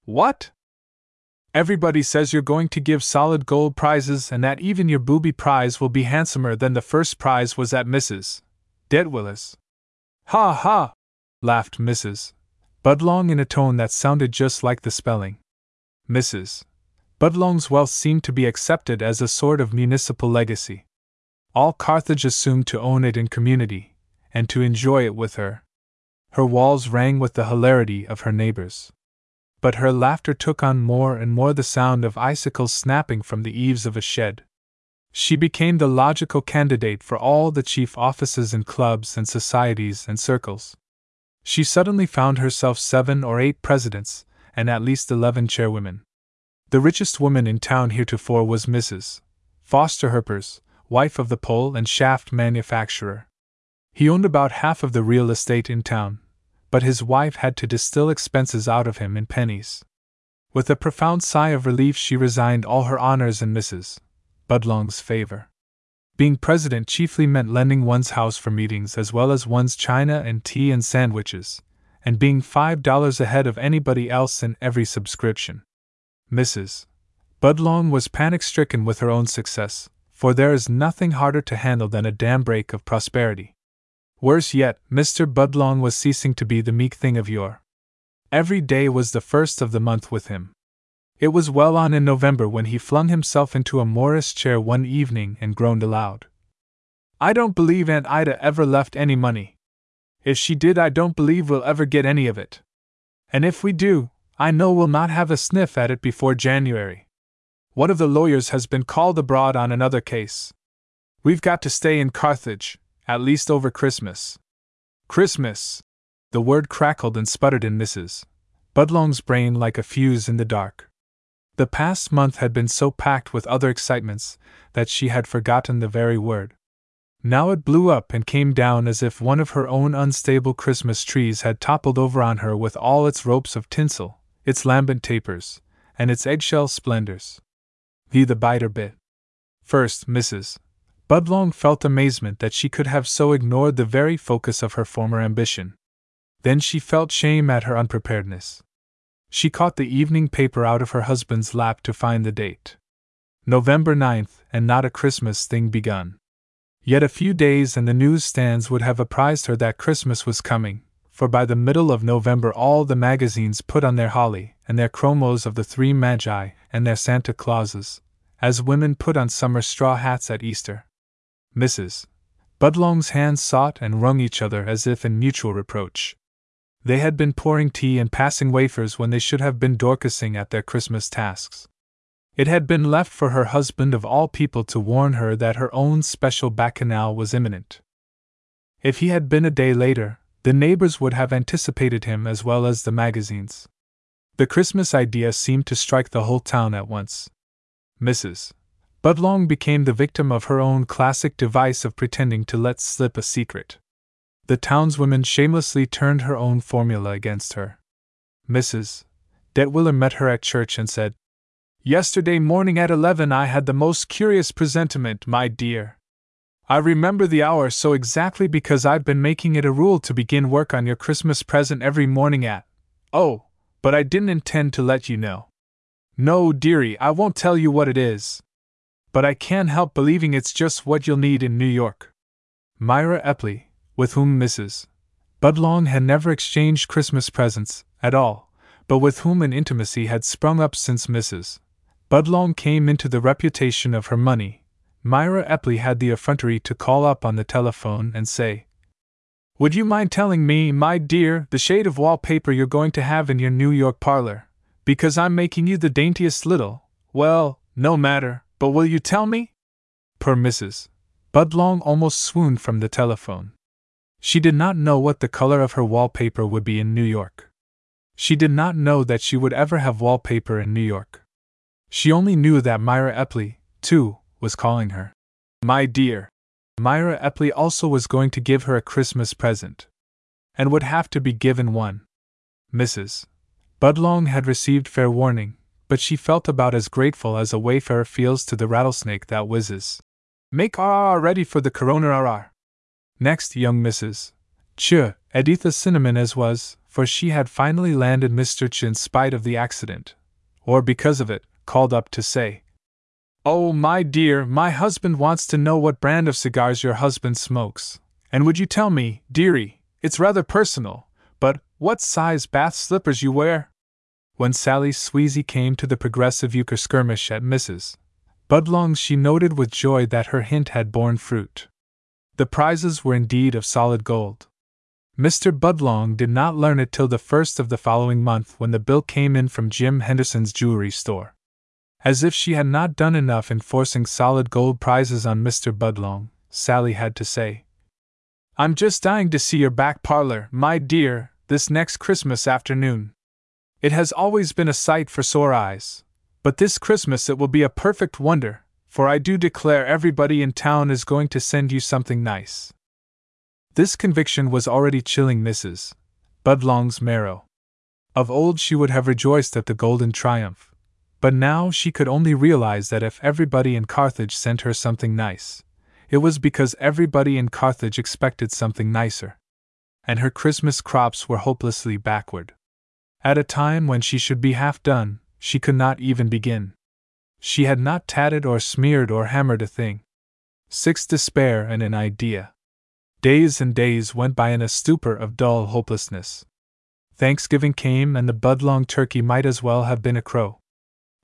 What? Everybody says you're going to give solid gold prizes and that even your booby prize will be handsomer than the first prize was at Mrs. Detwiller's. Ha ha! laughed Mrs. Budlong in a tone that sounded just like the spelling. Mrs. Budlong's wealth seemed to be accepted as a sort of municipal legacy. All Carthage assumed to own it in community, and to enjoy it with her. Her walls rang with the hilarity of her neighbors. But her laughter took on more and more the sound of icicles snapping from the eaves of a shed. She became the logical candidate for all the chief offices in clubs and societies and circles. She suddenly found herself seven or eight presidents, and at least eleven chairwomen. The richest woman in town heretofore was Mrs. Foster Herpers, wife of the pole and shaft manufacturer. He owned about half of the real estate in town, but his wife had to distill expenses out of him in pennies. With a profound sigh of relief, she resigned all her honors in Mrs. Budlong's favor. Being president chiefly meant lending one's house for meetings as well as one's china and tea and sandwiches, and being five dollars ahead of anybody else in every subscription. Mrs. Budlong was panic stricken with her own success, for there is nothing harder to handle than a dam break of prosperity. Worse yet, Mr. Budlong was ceasing to be the meek thing of yore. Every day was the first of the month with him. It was well on in November when he flung himself into a Morris chair one evening and groaned aloud. I don't believe Aunt Ida ever left any money. If she did, I don't believe we'll ever get any of it. And if we do, I know we'll not have a sniff at it before January. One of the lawyers has been called abroad on another case. We've got to stay in Carthage, at least over Christmas. Christmas! The word crackled and sputtered in Mrs. Budlong's brain like a fuse in the dark. The past month had been so packed with other excitements that she had forgotten the very word. Now it blew up and came down as if one of her own unstable Christmas trees had toppled over on her with all its ropes of tinsel, its lambent tapers, and its eggshell splendors the the biter bit. First, Mrs. Budlong felt amazement that she could have so ignored the very focus of her former ambition. Then she felt shame at her unpreparedness. She caught the evening paper out of her husband's lap to find the date. November 9th, and not a Christmas thing begun. Yet a few days and the newsstands would have apprised her that Christmas was coming, for by the middle of November all the magazines put on their holly, and their chromos of the three magi, and their Santa Clauses, as women put on summer straw hats at Easter. Mrs. Budlong's hands sought and wrung each other as if in mutual reproach. They had been pouring tea and passing wafers when they should have been Dorcasing at their Christmas tasks. It had been left for her husband of all people to warn her that her own special bacchanal was imminent. If he had been a day later, the neighbors would have anticipated him as well as the magazines. The Christmas idea seemed to strike the whole town at once. Mrs. Budlong became the victim of her own classic device of pretending to let slip a secret. The townswomen shamelessly turned her own formula against her. Mrs. Detwiller met her at church and said, Yesterday morning at eleven I had the most curious presentiment, my dear. I remember the hour so exactly because I've been making it a rule to begin work on your Christmas present every morning at, oh, but I didn't intend to let you know. No, dearie, I won't tell you what it is. But I can't help believing it's just what you'll need in New York. Myra Epley, with whom Mrs. Budlong had never exchanged Christmas presents at all, but with whom an intimacy had sprung up since Mrs. Budlong came into the reputation of her money, Myra Epley had the effrontery to call up on the telephone and say, Would you mind telling me, my dear, the shade of wallpaper you're going to have in your New York parlor? Because I'm making you the daintiest little, well, no matter, but will you tell me? Poor Mrs. Budlong almost swooned from the telephone. She did not know what the color of her wallpaper would be in New York. She did not know that she would ever have wallpaper in New York. She only knew that Myra Epley, too, was calling her. My dear. Myra Epley also was going to give her a Christmas present. And would have to be given one. Mrs. Budlong had received fair warning, but she felt about as grateful as a wayfarer feels to the rattlesnake that whizzes. Make RR ready for the corona RR. Next, young Mrs. Ch, Editha Cinnamon as was, for she had finally landed Mr. Ch in spite of the accident, or because of it, called up to say, Oh, my dear, my husband wants to know what brand of cigars your husband smokes. And would you tell me, dearie, it's rather personal, but what size bath slippers you wear? When Sally Sweezy came to the progressive euchre skirmish at Mrs. Budlong's, she noted with joy that her hint had borne fruit. The prizes were indeed of solid gold. Mr. Budlong did not learn it till the first of the following month when the bill came in from Jim Henderson's jewelry store. As if she had not done enough in forcing solid gold prizes on Mr. Budlong, Sally had to say, I'm just dying to see your back parlor, my dear, this next Christmas afternoon. It has always been a sight for sore eyes, but this Christmas it will be a perfect wonder, for I do declare everybody in town is going to send you something nice. This conviction was already chilling Mrs. Budlong's marrow. Of old she would have rejoiced at the golden triumph, but now she could only realize that if everybody in Carthage sent her something nice, it was because everybody in Carthage expected something nicer. And her Christmas crops were hopelessly backward. At a time when she should be half done, she could not even begin. She had not tatted or smeared or hammered a thing. Six despair and an idea. Days and days went by in a stupor of dull hopelessness. Thanksgiving came, and the Budlong turkey might as well have been a crow.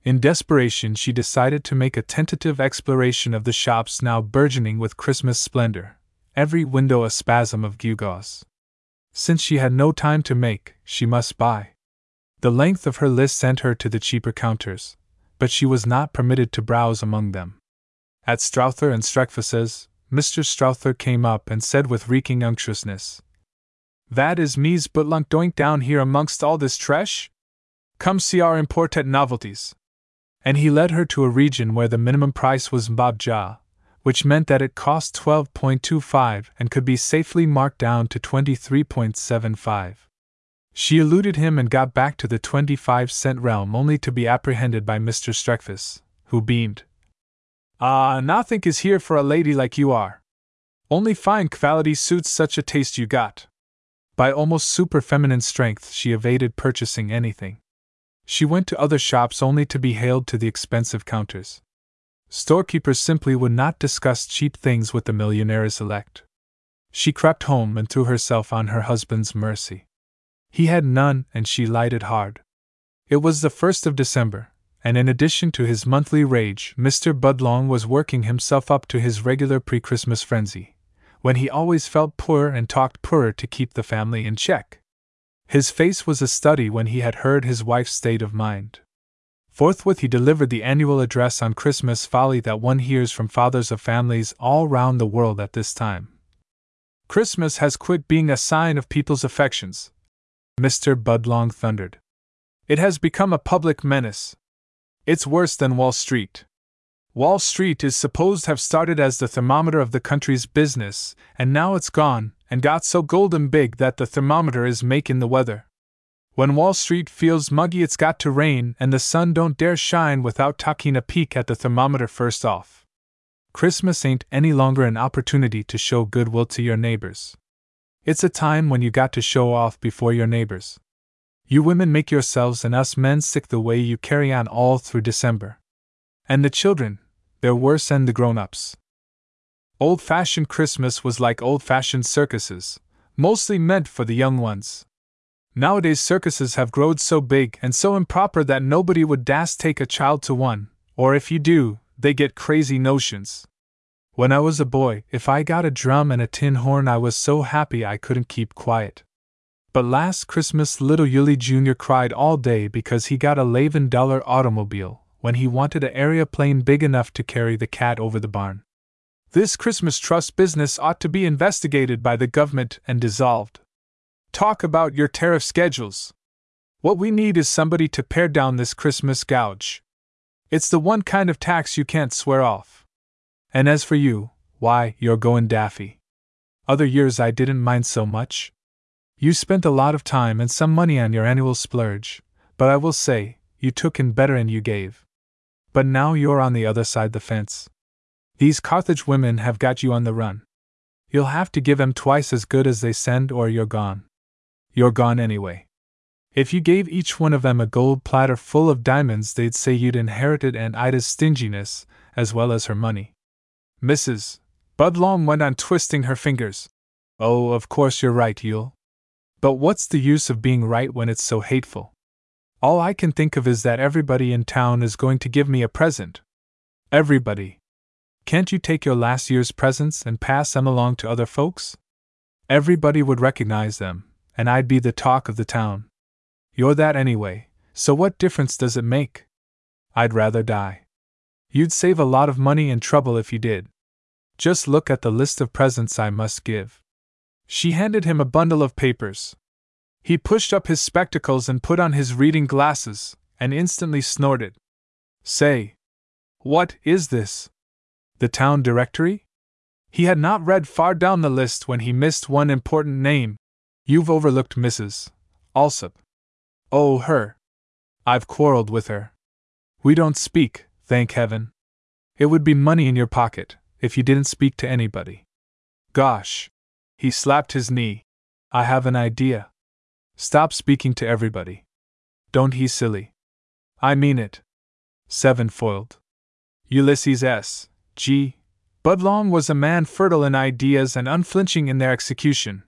In desperation, she decided to make a tentative exploration of the shops now burgeoning with Christmas splendor, every window a spasm of gewgaws. Since she had no time to make, she must buy. The length of her list sent her to the cheaper counters, but she was not permitted to browse among them. At Strowther and Streckfus's, Mr. Strowther came up and said with reeking unctuousness, That is me's butlunk doink down here amongst all this trash? Come see our imported novelties. And he led her to a region where the minimum price was mbabja, which meant that it cost 12.25 and could be safely marked down to 23.75. She eluded him and got back to the 25 cent realm only to be apprehended by Mr. Streckfus, who beamed. Ah, nothing is here for a lady like you are. Only fine quality suits such a taste you got. By almost super feminine strength, she evaded purchasing anything. She went to other shops only to be hailed to the expensive counters. Storekeepers simply would not discuss cheap things with the millionaire's elect. She crept home and threw herself on her husband's mercy. He had none, and she lighted hard. It was the first of December, and in addition to his monthly rage, Mr. Budlong was working himself up to his regular pre Christmas frenzy, when he always felt poor and talked poorer to keep the family in check. His face was a study when he had heard his wife's state of mind. Forthwith he delivered the annual address on Christmas folly that one hears from fathers of families all round the world at this time. Christmas has quit being a sign of people's affections, Mr. Budlong thundered. It has become a public menace. It's worse than Wall Street. Wall Street is supposed to have started as the thermometer of the country's business, and now it's gone, and got so golden big that the thermometer is making the weather. When Wall Street feels muggy, it's got to rain, and the sun don't dare shine without taking a peek at the thermometer first off. Christmas ain't any longer an opportunity to show goodwill to your neighbors. It's a time when you got to show off before your neighbors. You women make yourselves and us men sick the way you carry on all through December. And the children, they're worse than the grown ups. Old fashioned Christmas was like old fashioned circuses, mostly meant for the young ones. Nowadays, circuses have grown so big and so improper that nobody would dast take a child to one, or if you do, they get crazy notions. When I was a boy, if I got a drum and a tin horn, I was so happy I couldn't keep quiet. But last Christmas, little Yuli Jr. cried all day because he got a $11 automobile when he wanted an aeroplane big enough to carry the cat over the barn. This Christmas trust business ought to be investigated by the government and dissolved. Talk about your tariff schedules. What we need is somebody to pare down this Christmas gouge. It's the one kind of tax you can't swear off. And as for you, why, you're going daffy. Other years I didn't mind so much. You spent a lot of time and some money on your annual splurge, but I will say, you took in better than you gave. But now you're on the other side the fence. These Carthage women have got you on the run. You'll have to give 'em twice as good as they send, or you're gone. You're gone anyway. If you gave each one of them a gold platter full of diamonds, they'd say you'd inherited Aunt Ida's stinginess, as well as her money. Mrs. Budlong went on twisting her fingers. Oh, of course you're right, Yule. But what's the use of being right when it's so hateful? All I can think of is that everybody in town is going to give me a present. Everybody. Can't you take your last year's presents and pass them along to other folks? Everybody would recognize them, and I'd be the talk of the town. You're that anyway, so what difference does it make? I'd rather die. You'd save a lot of money and trouble if you did. Just look at the list of presents I must give. She handed him a bundle of papers. He pushed up his spectacles and put on his reading glasses, and instantly snorted. Say! What is this? The town directory? He had not read far down the list when he missed one important name. You've overlooked Mrs. Alsop. Oh, her. I've quarreled with her. We don't speak, thank heaven. It would be money in your pocket if you didn't speak to anybody. Gosh. He slapped his knee. I have an idea. Stop speaking to everybody. Don't he silly? I mean it. Seven foiled. Ulysses S. G. Budlong was a man fertile in ideas and unflinching in their execution.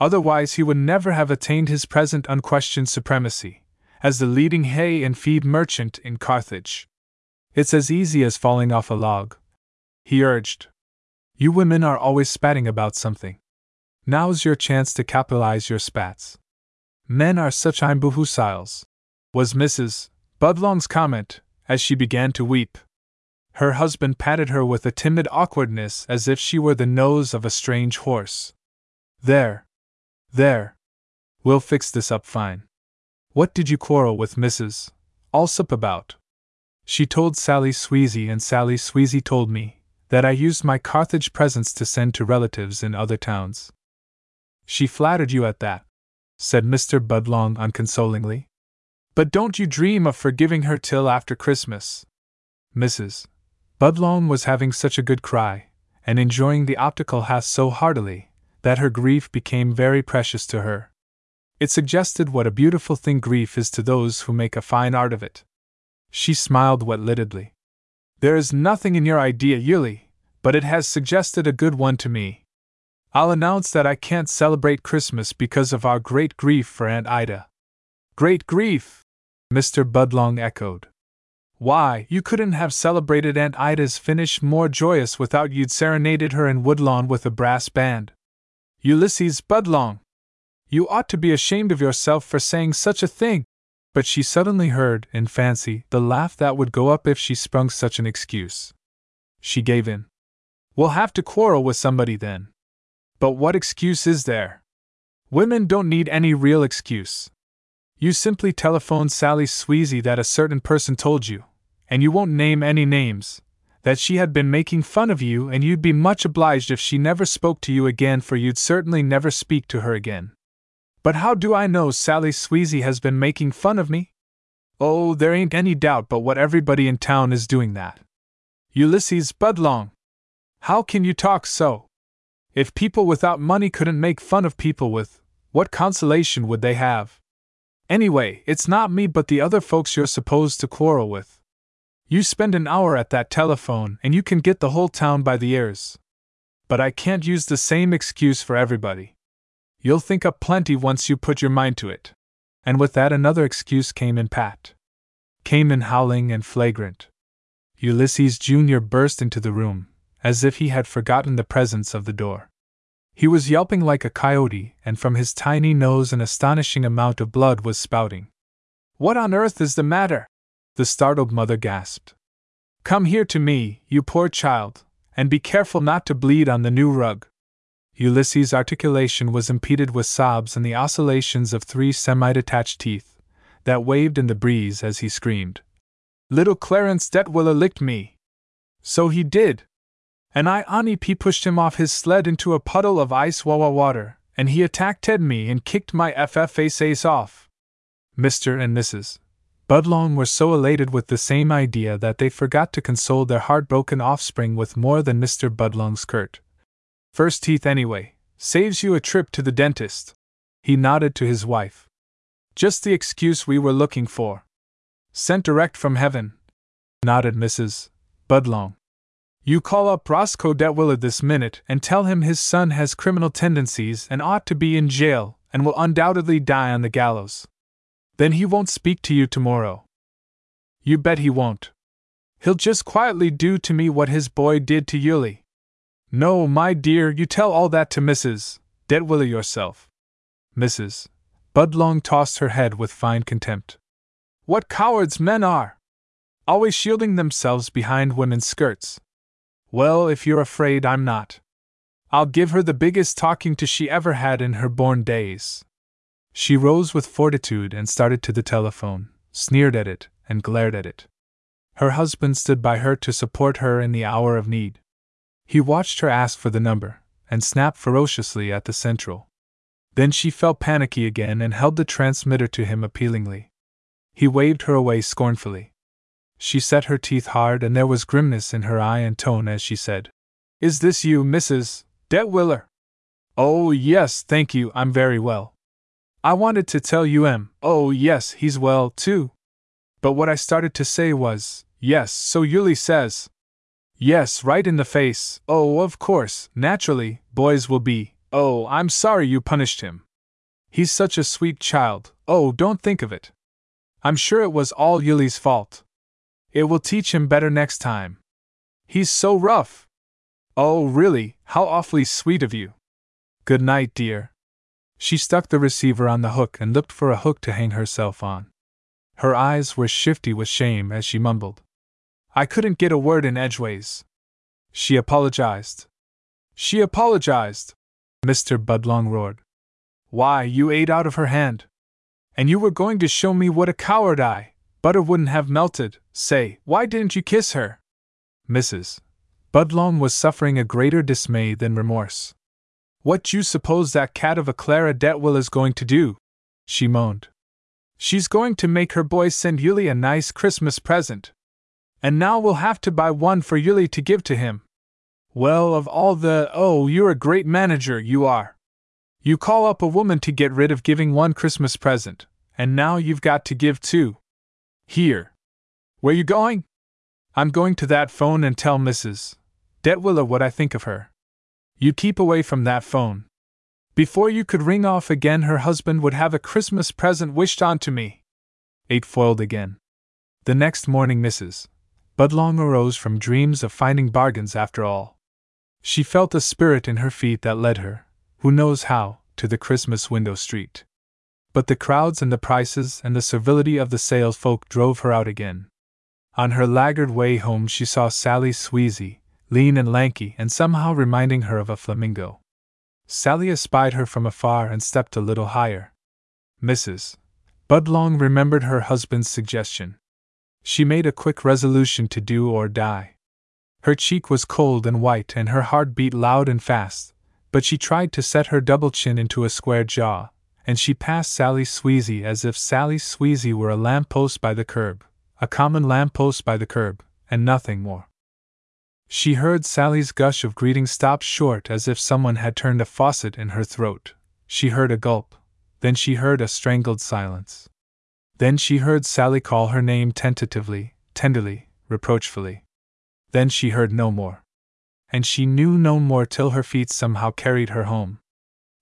Otherwise, he would never have attained his present unquestioned supremacy as the leading hay and feed merchant in Carthage. It's as easy as falling off a log. He urged. You women are always spatting about something. Now's your chance to capitalize your spats. Men are such imbeciles, was Mrs. Budlong's comment as she began to weep. Her husband patted her with a timid awkwardness as if she were the nose of a strange horse. There. There. We'll fix this up fine. What did you quarrel with Mrs. Alsop about? She told Sally Sweezy, and Sally Sweezy told me that I used my Carthage presents to send to relatives in other towns. She flattered you at that, said Mr. Budlong unconsolingly. But don't you dream of forgiving her till after Christmas. Mrs. Budlong was having such a good cry, and enjoying the optical hath so heartily, that her grief became very precious to her. It suggested what a beautiful thing grief is to those who make a fine art of it. She smiled wet liddedly. There is nothing in your idea, Yuli, but it has suggested a good one to me. I'll announce that I can't celebrate Christmas because of our great grief for Aunt Ida. Great grief! Mr. Budlong echoed. Why, you couldn't have celebrated Aunt Ida's finish more joyous without you'd serenaded her in Woodlawn with a brass band. Ulysses Budlong! You ought to be ashamed of yourself for saying such a thing! But she suddenly heard, in fancy, the laugh that would go up if she sprung such an excuse. She gave in. We'll have to quarrel with somebody then. But what excuse is there? Women don't need any real excuse. You simply telephone Sally Sweezy that a certain person told you, and you won't name any names, that she had been making fun of you, and you'd be much obliged if she never spoke to you again, for you'd certainly never speak to her again. But how do I know Sally Sweezy has been making fun of me? Oh, there ain't any doubt but what everybody in town is doing that. Ulysses Budlong! How can you talk so? If people without money couldn't make fun of people with, what consolation would they have? Anyway, it's not me but the other folks you're supposed to quarrel with. You spend an hour at that telephone and you can get the whole town by the ears. But I can't use the same excuse for everybody. You'll think up plenty once you put your mind to it. And with that, another excuse came in pat. Came in howling and flagrant. Ulysses Jr. burst into the room, as if he had forgotten the presence of the door. He was yelping like a coyote, and from his tiny nose an astonishing amount of blood was spouting. What on earth is the matter? The startled mother gasped. Come here to me, you poor child, and be careful not to bleed on the new rug. Ulysses' articulation was impeded with sobs and the oscillations of three semi detached teeth that waved in the breeze as he screamed. Little Clarence Detwiller licked me. So he did. And I Ani P pushed him off his sled into a puddle of ice wawa water, and he attacked Ted me and kicked my FF face ace off. Mr. and Mrs. Budlong were so elated with the same idea that they forgot to console their heartbroken offspring with more than Mr. Budlong's curt. First teeth, anyway, saves you a trip to the dentist. He nodded to his wife. Just the excuse we were looking for. Sent direct from heaven, nodded Mrs. Budlong. You call up Roscoe Detwiller this minute and tell him his son has criminal tendencies and ought to be in jail and will undoubtedly die on the gallows. Then he won't speak to you tomorrow. You bet he won't. He'll just quietly do to me what his boy did to Yuli. No, my dear, you tell all that to Mrs. Detwiller yourself. Mrs. Budlong tossed her head with fine contempt. What cowards men are! Always shielding themselves behind women's skirts. Well, if you're afraid, I'm not. I'll give her the biggest talking to she ever had in her born days. She rose with fortitude and started to the telephone, sneered at it, and glared at it. Her husband stood by her to support her in the hour of need. He watched her ask for the number, and snap ferociously at the central. Then she felt panicky again and held the transmitter to him appealingly. He waved her away scornfully. She set her teeth hard and there was grimness in her eye and tone as she said, Is this you, Mrs. Detwiller? Oh, yes, thank you, I'm very well. I wanted to tell you M. Oh, yes, he's well, too. But what I started to say was, yes, so Yuli says. Yes, right in the face. Oh, of course, naturally, boys will be. Oh, I'm sorry you punished him. He's such a sweet child. Oh, don't think of it. I'm sure it was all Yuli's fault. It will teach him better next time. He's so rough. Oh, really, how awfully sweet of you. Good night, dear. She stuck the receiver on the hook and looked for a hook to hang herself on. Her eyes were shifty with shame as she mumbled. I couldn't get a word in edgeways. She apologized. She apologized! Mr. Budlong roared. Why, you ate out of her hand. And you were going to show me what a coward I, butter wouldn't have melted. Say, why didn't you kiss her? Mrs. Budlong was suffering a greater dismay than remorse. What you suppose that cat of a Clara Detwiller is going to do? She moaned. She's going to make her boys send Yuli a nice Christmas present. And now we'll have to buy one for Yuli to give to him. Well, of all the. Oh, you're a great manager, you are. You call up a woman to get rid of giving one Christmas present, and now you've got to give two. Here. Where you going? I'm going to that phone and tell Mrs. Detwiller what I think of her. You keep away from that phone. Before you could ring off again, her husband would have a Christmas present wished on to me. Eight foiled again. The next morning, Mrs. Budlong arose from dreams of finding bargains after all. She felt a spirit in her feet that led her, who knows how, to the Christmas window street. But the crowds and the prices and the servility of the salesfolk drove her out again. On her laggard way home, she saw Sally Sweezy, lean and lanky and somehow reminding her of a flamingo. Sally espied her from afar and stepped a little higher. Mrs. Budlong remembered her husband's suggestion. She made a quick resolution to do or die. Her cheek was cold and white and her heart beat loud and fast, but she tried to set her double chin into a square jaw, and she passed Sally Sweezy as if Sally Sweezy were a lamp post by the curb, a common lamp post by the curb, and nothing more. She heard Sally's gush of greeting stop short as if someone had turned a faucet in her throat. She heard a gulp. Then she heard a strangled silence. Then she heard Sally call her name tentatively, tenderly, reproachfully. Then she heard no more. and she knew no more till her feet somehow carried her home.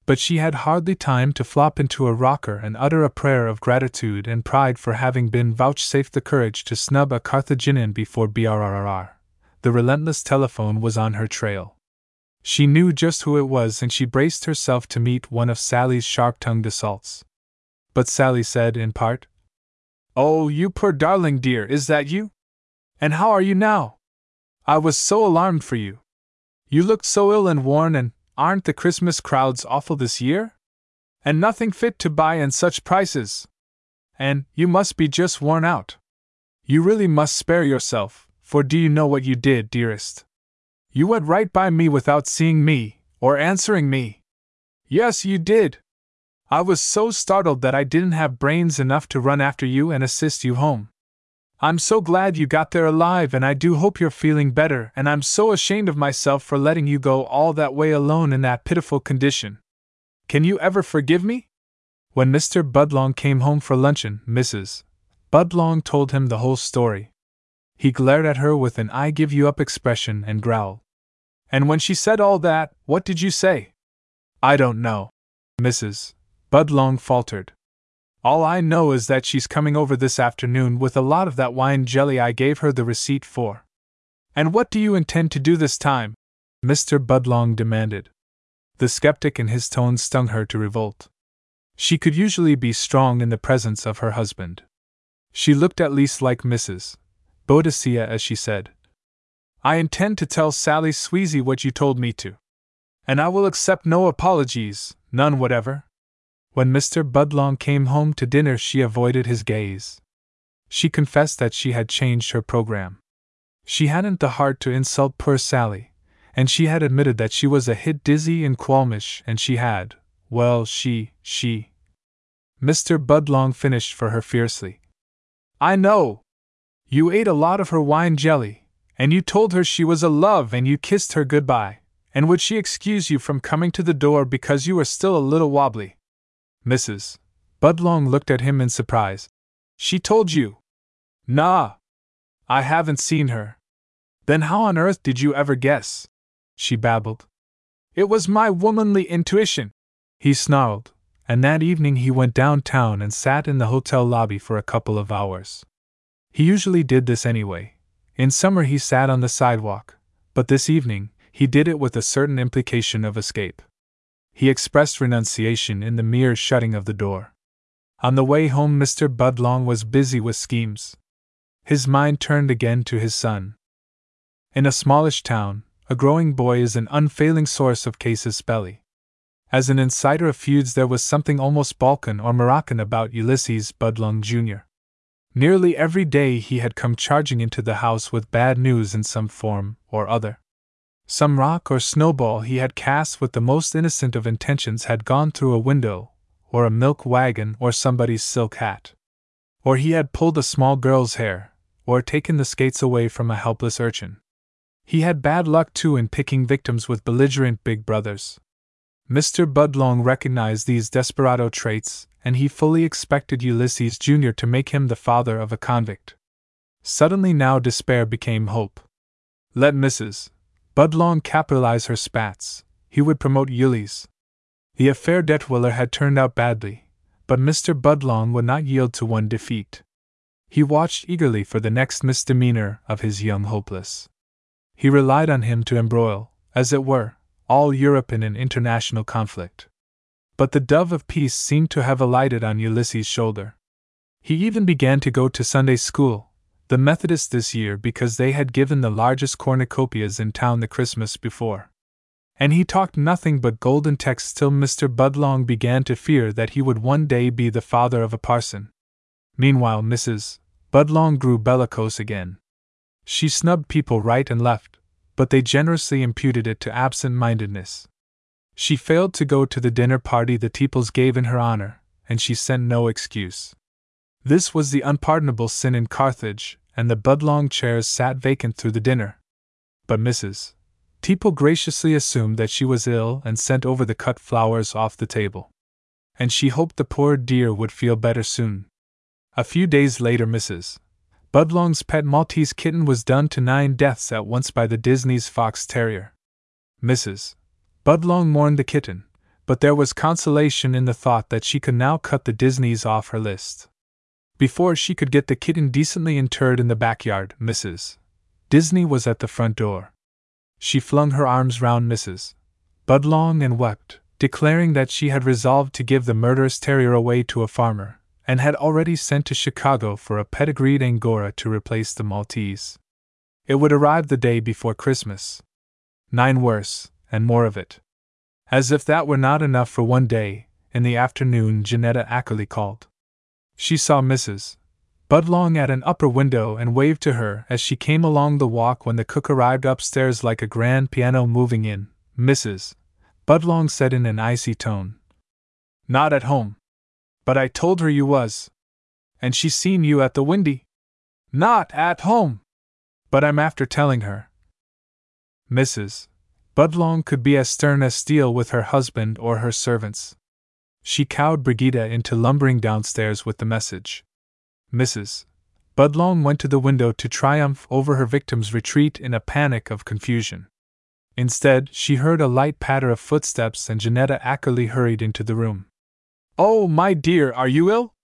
But she had hardly time to flop into a rocker and utter a prayer of gratitude and pride for having been vouchsafed the courage to snub a Carthaginian before BRRR. The relentless telephone was on her trail. She knew just who it was and she braced herself to meet one of Sally's sharp tongued assaults. But Sally said, in part, Oh, you poor darling dear, is that you? And how are you now? I was so alarmed for you. You looked so ill and worn, and aren't the Christmas crowds awful this year? And nothing fit to buy and such prices. And you must be just worn out. You really must spare yourself, for do you know what you did, dearest? You went right by me without seeing me, or answering me. Yes, you did. I was so startled that I didn't have brains enough to run after you and assist you home. I'm so glad you got there alive, and I do hope you're feeling better, and I'm so ashamed of myself for letting you go all that way alone in that pitiful condition. Can you ever forgive me? When Mr. Budlong came home for luncheon, Mrs. Budlong told him the whole story. He glared at her with an I give you up expression and growled. And when she said all that, what did you say? I don't know. Mrs. Budlong faltered. All I know is that she's coming over this afternoon with a lot of that wine jelly I gave her the receipt for. And what do you intend to do this time? Mr. Budlong demanded. The skeptic in his tone stung her to revolt. She could usually be strong in the presence of her husband. She looked at least like Mrs. Boadicea as she said, I intend to tell Sally Sweezy what you told me to. And I will accept no apologies, none whatever. When Mr. Budlong came home to dinner, she avoided his gaze. She confessed that she had changed her program. She hadn't the heart to insult poor Sally, and she had admitted that she was a hit dizzy and qualmish, and she had, well, she, she. Mr. Budlong finished for her fiercely. I know! You ate a lot of her wine jelly, and you told her she was a love, and you kissed her goodbye, and would she excuse you from coming to the door because you were still a little wobbly? Mrs. Budlong looked at him in surprise. She told you? Nah. I haven't seen her. Then how on earth did you ever guess? She babbled. It was my womanly intuition, he snarled, and that evening he went downtown and sat in the hotel lobby for a couple of hours. He usually did this anyway. In summer he sat on the sidewalk, but this evening, he did it with a certain implication of escape he expressed renunciation in the mere shutting of the door. On the way home, Mr. Budlong was busy with schemes. His mind turned again to his son. In a smallish town, a growing boy is an unfailing source of casus belli. As an insider of feuds, there was something almost Balkan or Moroccan about Ulysses Budlong Jr. Nearly every day he had come charging into the house with bad news in some form or other. Some rock or snowball he had cast with the most innocent of intentions had gone through a window, or a milk wagon, or somebody's silk hat. Or he had pulled a small girl's hair, or taken the skates away from a helpless urchin. He had bad luck too in picking victims with belligerent big brothers. Mr. Budlong recognized these desperado traits, and he fully expected Ulysses Jr. to make him the father of a convict. Suddenly now despair became hope. Let Mrs. Budlong capitalize her spats, he would promote Yuli's. The affair Detwiller had turned out badly, but Mr. Budlong would not yield to one defeat. He watched eagerly for the next misdemeanor of his young hopeless. He relied on him to embroil, as it were, all Europe in an international conflict. But the dove of peace seemed to have alighted on Ulysses' shoulder. He even began to go to Sunday school, the Methodists this year because they had given the largest cornucopias in town the Christmas before. And he talked nothing but golden texts till Mr. Budlong began to fear that he would one day be the father of a parson. Meanwhile, Mrs. Budlong grew bellicose again. She snubbed people right and left, but they generously imputed it to absent mindedness. She failed to go to the dinner party the Teeples gave in her honor, and she sent no excuse. This was the unpardonable sin in Carthage, and the Budlong chairs sat vacant through the dinner. But Mrs. Teeple graciously assumed that she was ill and sent over the cut flowers off the table. And she hoped the poor dear would feel better soon. A few days later, Mrs. Budlong's pet Maltese kitten was done to nine deaths at once by the Disney's fox terrier. Mrs. Budlong mourned the kitten, but there was consolation in the thought that she could now cut the Disneys off her list. Before she could get the kitten decently interred in the backyard, Mrs. Disney was at the front door. She flung her arms round Mrs. Budlong and wept, declaring that she had resolved to give the murderous terrier away to a farmer, and had already sent to Chicago for a pedigreed Angora to replace the Maltese. It would arrive the day before Christmas. Nine worse, and more of it. As if that were not enough for one day, in the afternoon Janetta Ackerley called. She saw Mrs. Budlong at an upper window and waved to her as she came along the walk when the cook arrived upstairs like a grand piano moving in. Mrs. Budlong said in an icy tone. Not at home. But I told her you was. And she seen you at the windy. Not at home. But I'm after telling her. Mrs. Budlong could be as stern as steel with her husband or her servants. She cowed Brigida into lumbering downstairs with the message. Mrs. Budlong went to the window to triumph over her victim's retreat in a panic of confusion. Instead, she heard a light patter of footsteps and Janetta Ackerley hurried into the room. Oh, my dear, are you ill?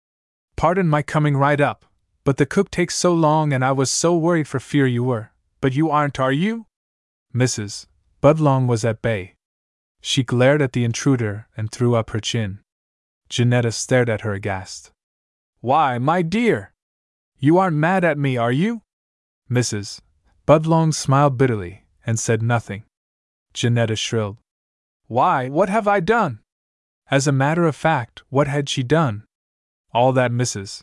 Pardon my coming right up, but the cook takes so long and I was so worried for fear you were. But you aren't, are you? Mrs. Budlong was at bay. She glared at the intruder and threw up her chin. Janetta stared at her aghast. Why, my dear! You aren't mad at me, are you? Mrs. Budlong smiled bitterly and said nothing. Janetta shrilled. Why, what have I done? As a matter of fact, what had she done? All that Mrs.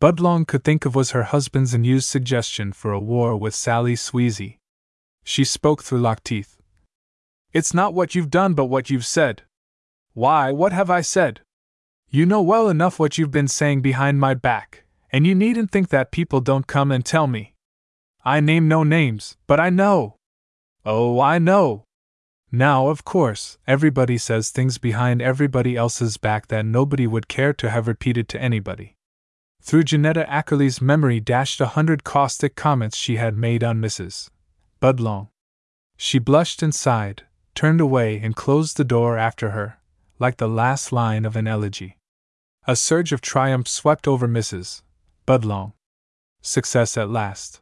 Budlong could think of was her husband's unused suggestion for a war with Sally Sweezy. She spoke through locked teeth. It's not what you've done, but what you've said. Why, what have I said? You know well enough what you've been saying behind my back, and you needn't think that people don't come and tell me. I name no names, but I know. Oh, I know. Now, of course, everybody says things behind everybody else's back that nobody would care to have repeated to anybody. Through Janetta Ackerley's memory dashed a hundred caustic comments she had made on Mrs. Budlong. She blushed and sighed, turned away, and closed the door after her, like the last line of an elegy. A surge of triumph swept over Mrs. Budlong. Success at last.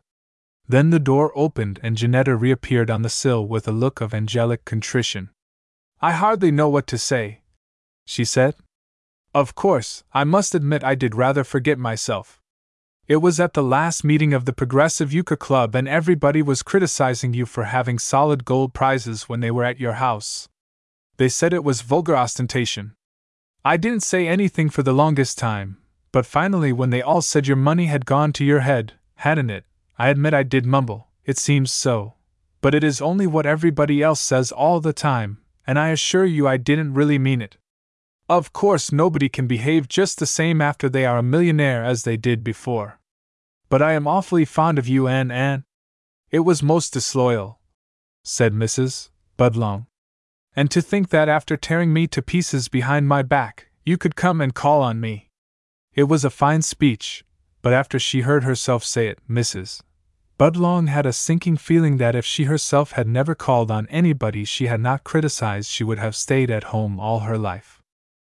Then the door opened and Janetta reappeared on the sill with a look of angelic contrition. I hardly know what to say, she said. Of course, I must admit I did rather forget myself. It was at the last meeting of the Progressive Euchre Club, and everybody was criticizing you for having solid gold prizes when they were at your house. They said it was vulgar ostentation. I didn't say anything for the longest time, but finally, when they all said your money had gone to your head, hadn't it, I admit I did mumble, it seems so. But it is only what everybody else says all the time, and I assure you I didn't really mean it. Of course, nobody can behave just the same after they are a millionaire as they did before. But I am awfully fond of you, Anne Anne. It was most disloyal, said Mrs. Budlong. And to think that after tearing me to pieces behind my back, you could come and call on me. It was a fine speech, but after she heard herself say it, Mrs. Budlong had a sinking feeling that if she herself had never called on anybody she had not criticized, she would have stayed at home all her life.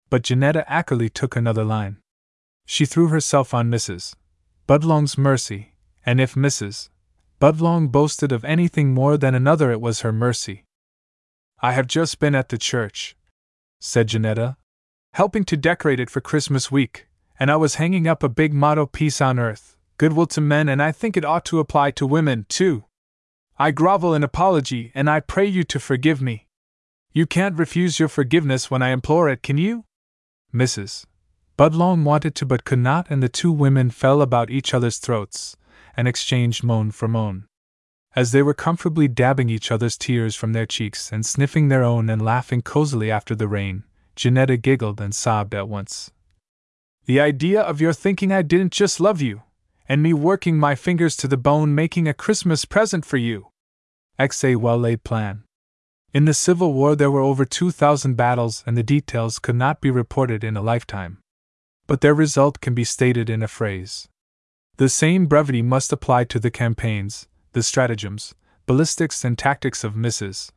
But Janetta Ackerley took another line. She threw herself on Mrs. Budlong's mercy, and if Mrs. Budlong boasted of anything more than another, it was her mercy. I have just been at the church, said Janetta, helping to decorate it for Christmas week, and I was hanging up a big motto Peace on Earth goodwill to men, and I think it ought to apply to women, too. I grovel in apology, and I pray you to forgive me. You can't refuse your forgiveness when I implore it, can you? Mrs. Budlong wanted to but could not, and the two women fell about each other's throats and exchanged moan for moan. As they were comfortably dabbing each other's tears from their cheeks and sniffing their own and laughing cozily after the rain, Janetta giggled and sobbed at once. The idea of your thinking I didn't just love you! and me working my fingers to the bone making a Christmas present for you. X a well laid plan. In the Civil War, there were over 2,000 battles, and the details could not be reported in a lifetime. But their result can be stated in a phrase. The same brevity must apply to the campaigns, the stratagems, ballistics, and tactics of Mrs.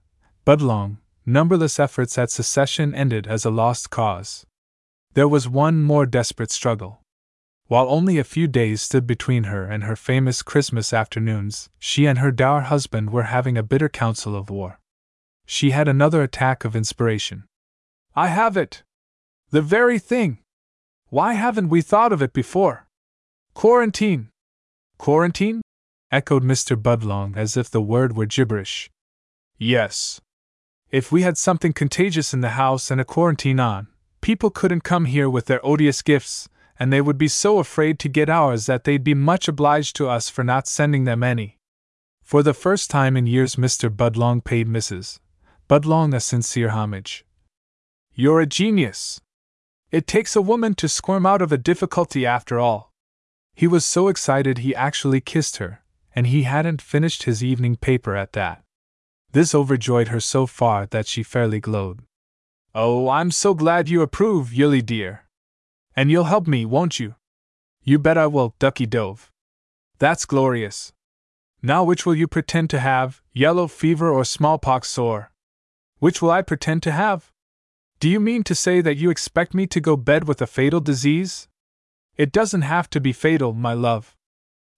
Budlong, numberless efforts at secession ended as a lost cause. There was one more desperate struggle. While only a few days stood between her and her famous Christmas afternoons, she and her dour husband were having a bitter council of war. She had another attack of inspiration. I have it! The very thing! Why haven't we thought of it before? Quarantine! Quarantine? Echoed Mr. Budlong as if the word were gibberish. Yes. If we had something contagious in the house and a quarantine on, people couldn't come here with their odious gifts, and they would be so afraid to get ours that they'd be much obliged to us for not sending them any. For the first time in years, Mr. Budlong paid Mrs. Budlong a sincere homage. You're a genius! It takes a woman to squirm out of a difficulty after all. He was so excited he actually kissed her, and he hadn't finished his evening paper at that. This overjoyed her so far that she fairly glowed. Oh, I'm so glad you approve, Yuli dear. And you'll help me, won't you? You bet I will, Ducky Dove. That's glorious. Now, which will you pretend to have, yellow fever or smallpox sore? Which will I pretend to have? Do you mean to say that you expect me to go bed with a fatal disease? It doesn't have to be fatal, my love.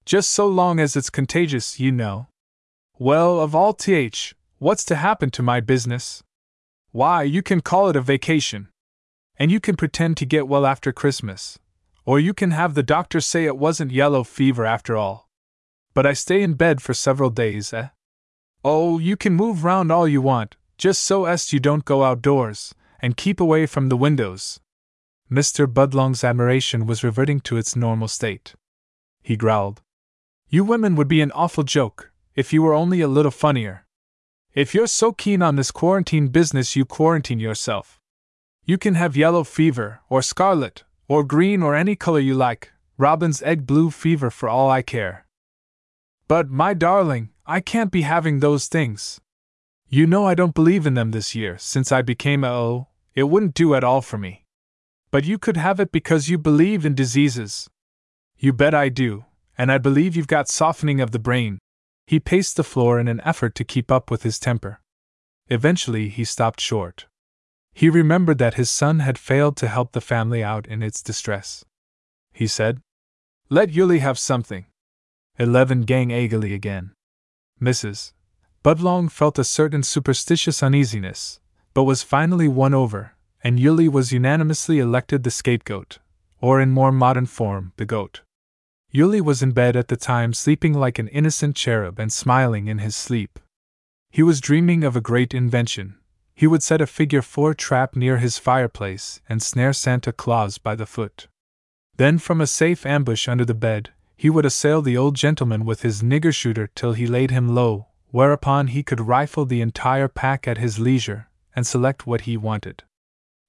Just so long as it's contagious, you know. Well, of all th, What's to happen to my business? Why, you can call it a vacation. And you can pretend to get well after Christmas. Or you can have the doctor say it wasn't yellow fever after all. But I stay in bed for several days, eh? Oh, you can move round all you want, just so as you don't go outdoors, and keep away from the windows. Mr. Budlong's admiration was reverting to its normal state. He growled. You women would be an awful joke, if you were only a little funnier. If you're so keen on this quarantine business, you quarantine yourself. You can have yellow fever, or scarlet, or green, or any color you like, robin's egg blue fever for all I care. But, my darling, I can't be having those things. You know I don't believe in them this year, since I became a O, it wouldn't do at all for me. But you could have it because you believe in diseases. You bet I do, and I believe you've got softening of the brain, he paced the floor in an effort to keep up with his temper. Eventually, he stopped short. He remembered that his son had failed to help the family out in its distress. He said, Let Yuli have something. Eleven gang eagerly again. Mrs. Budlong felt a certain superstitious uneasiness, but was finally won over, and Yuli was unanimously elected the scapegoat, or in more modern form, the goat. Yuli was in bed at the time, sleeping like an innocent cherub and smiling in his sleep. He was dreaming of a great invention. He would set a figure four trap near his fireplace and snare Santa Claus by the foot. Then, from a safe ambush under the bed, he would assail the old gentleman with his nigger shooter till he laid him low, whereupon he could rifle the entire pack at his leisure and select what he wanted.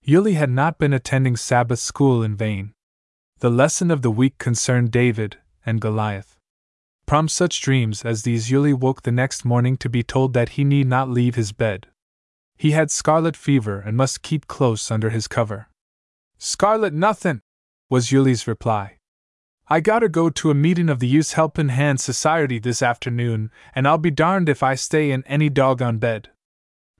Yuli had not been attending Sabbath school in vain. The lesson of the week concerned David and Goliath. From such dreams as these, Yuli woke the next morning to be told that he need not leave his bed. He had scarlet fever and must keep close under his cover. Scarlet nothin', was Yuli's reply. I gotta go to a meeting of the Youth Helpin' Hand Society this afternoon, and I'll be darned if I stay in any doggone bed.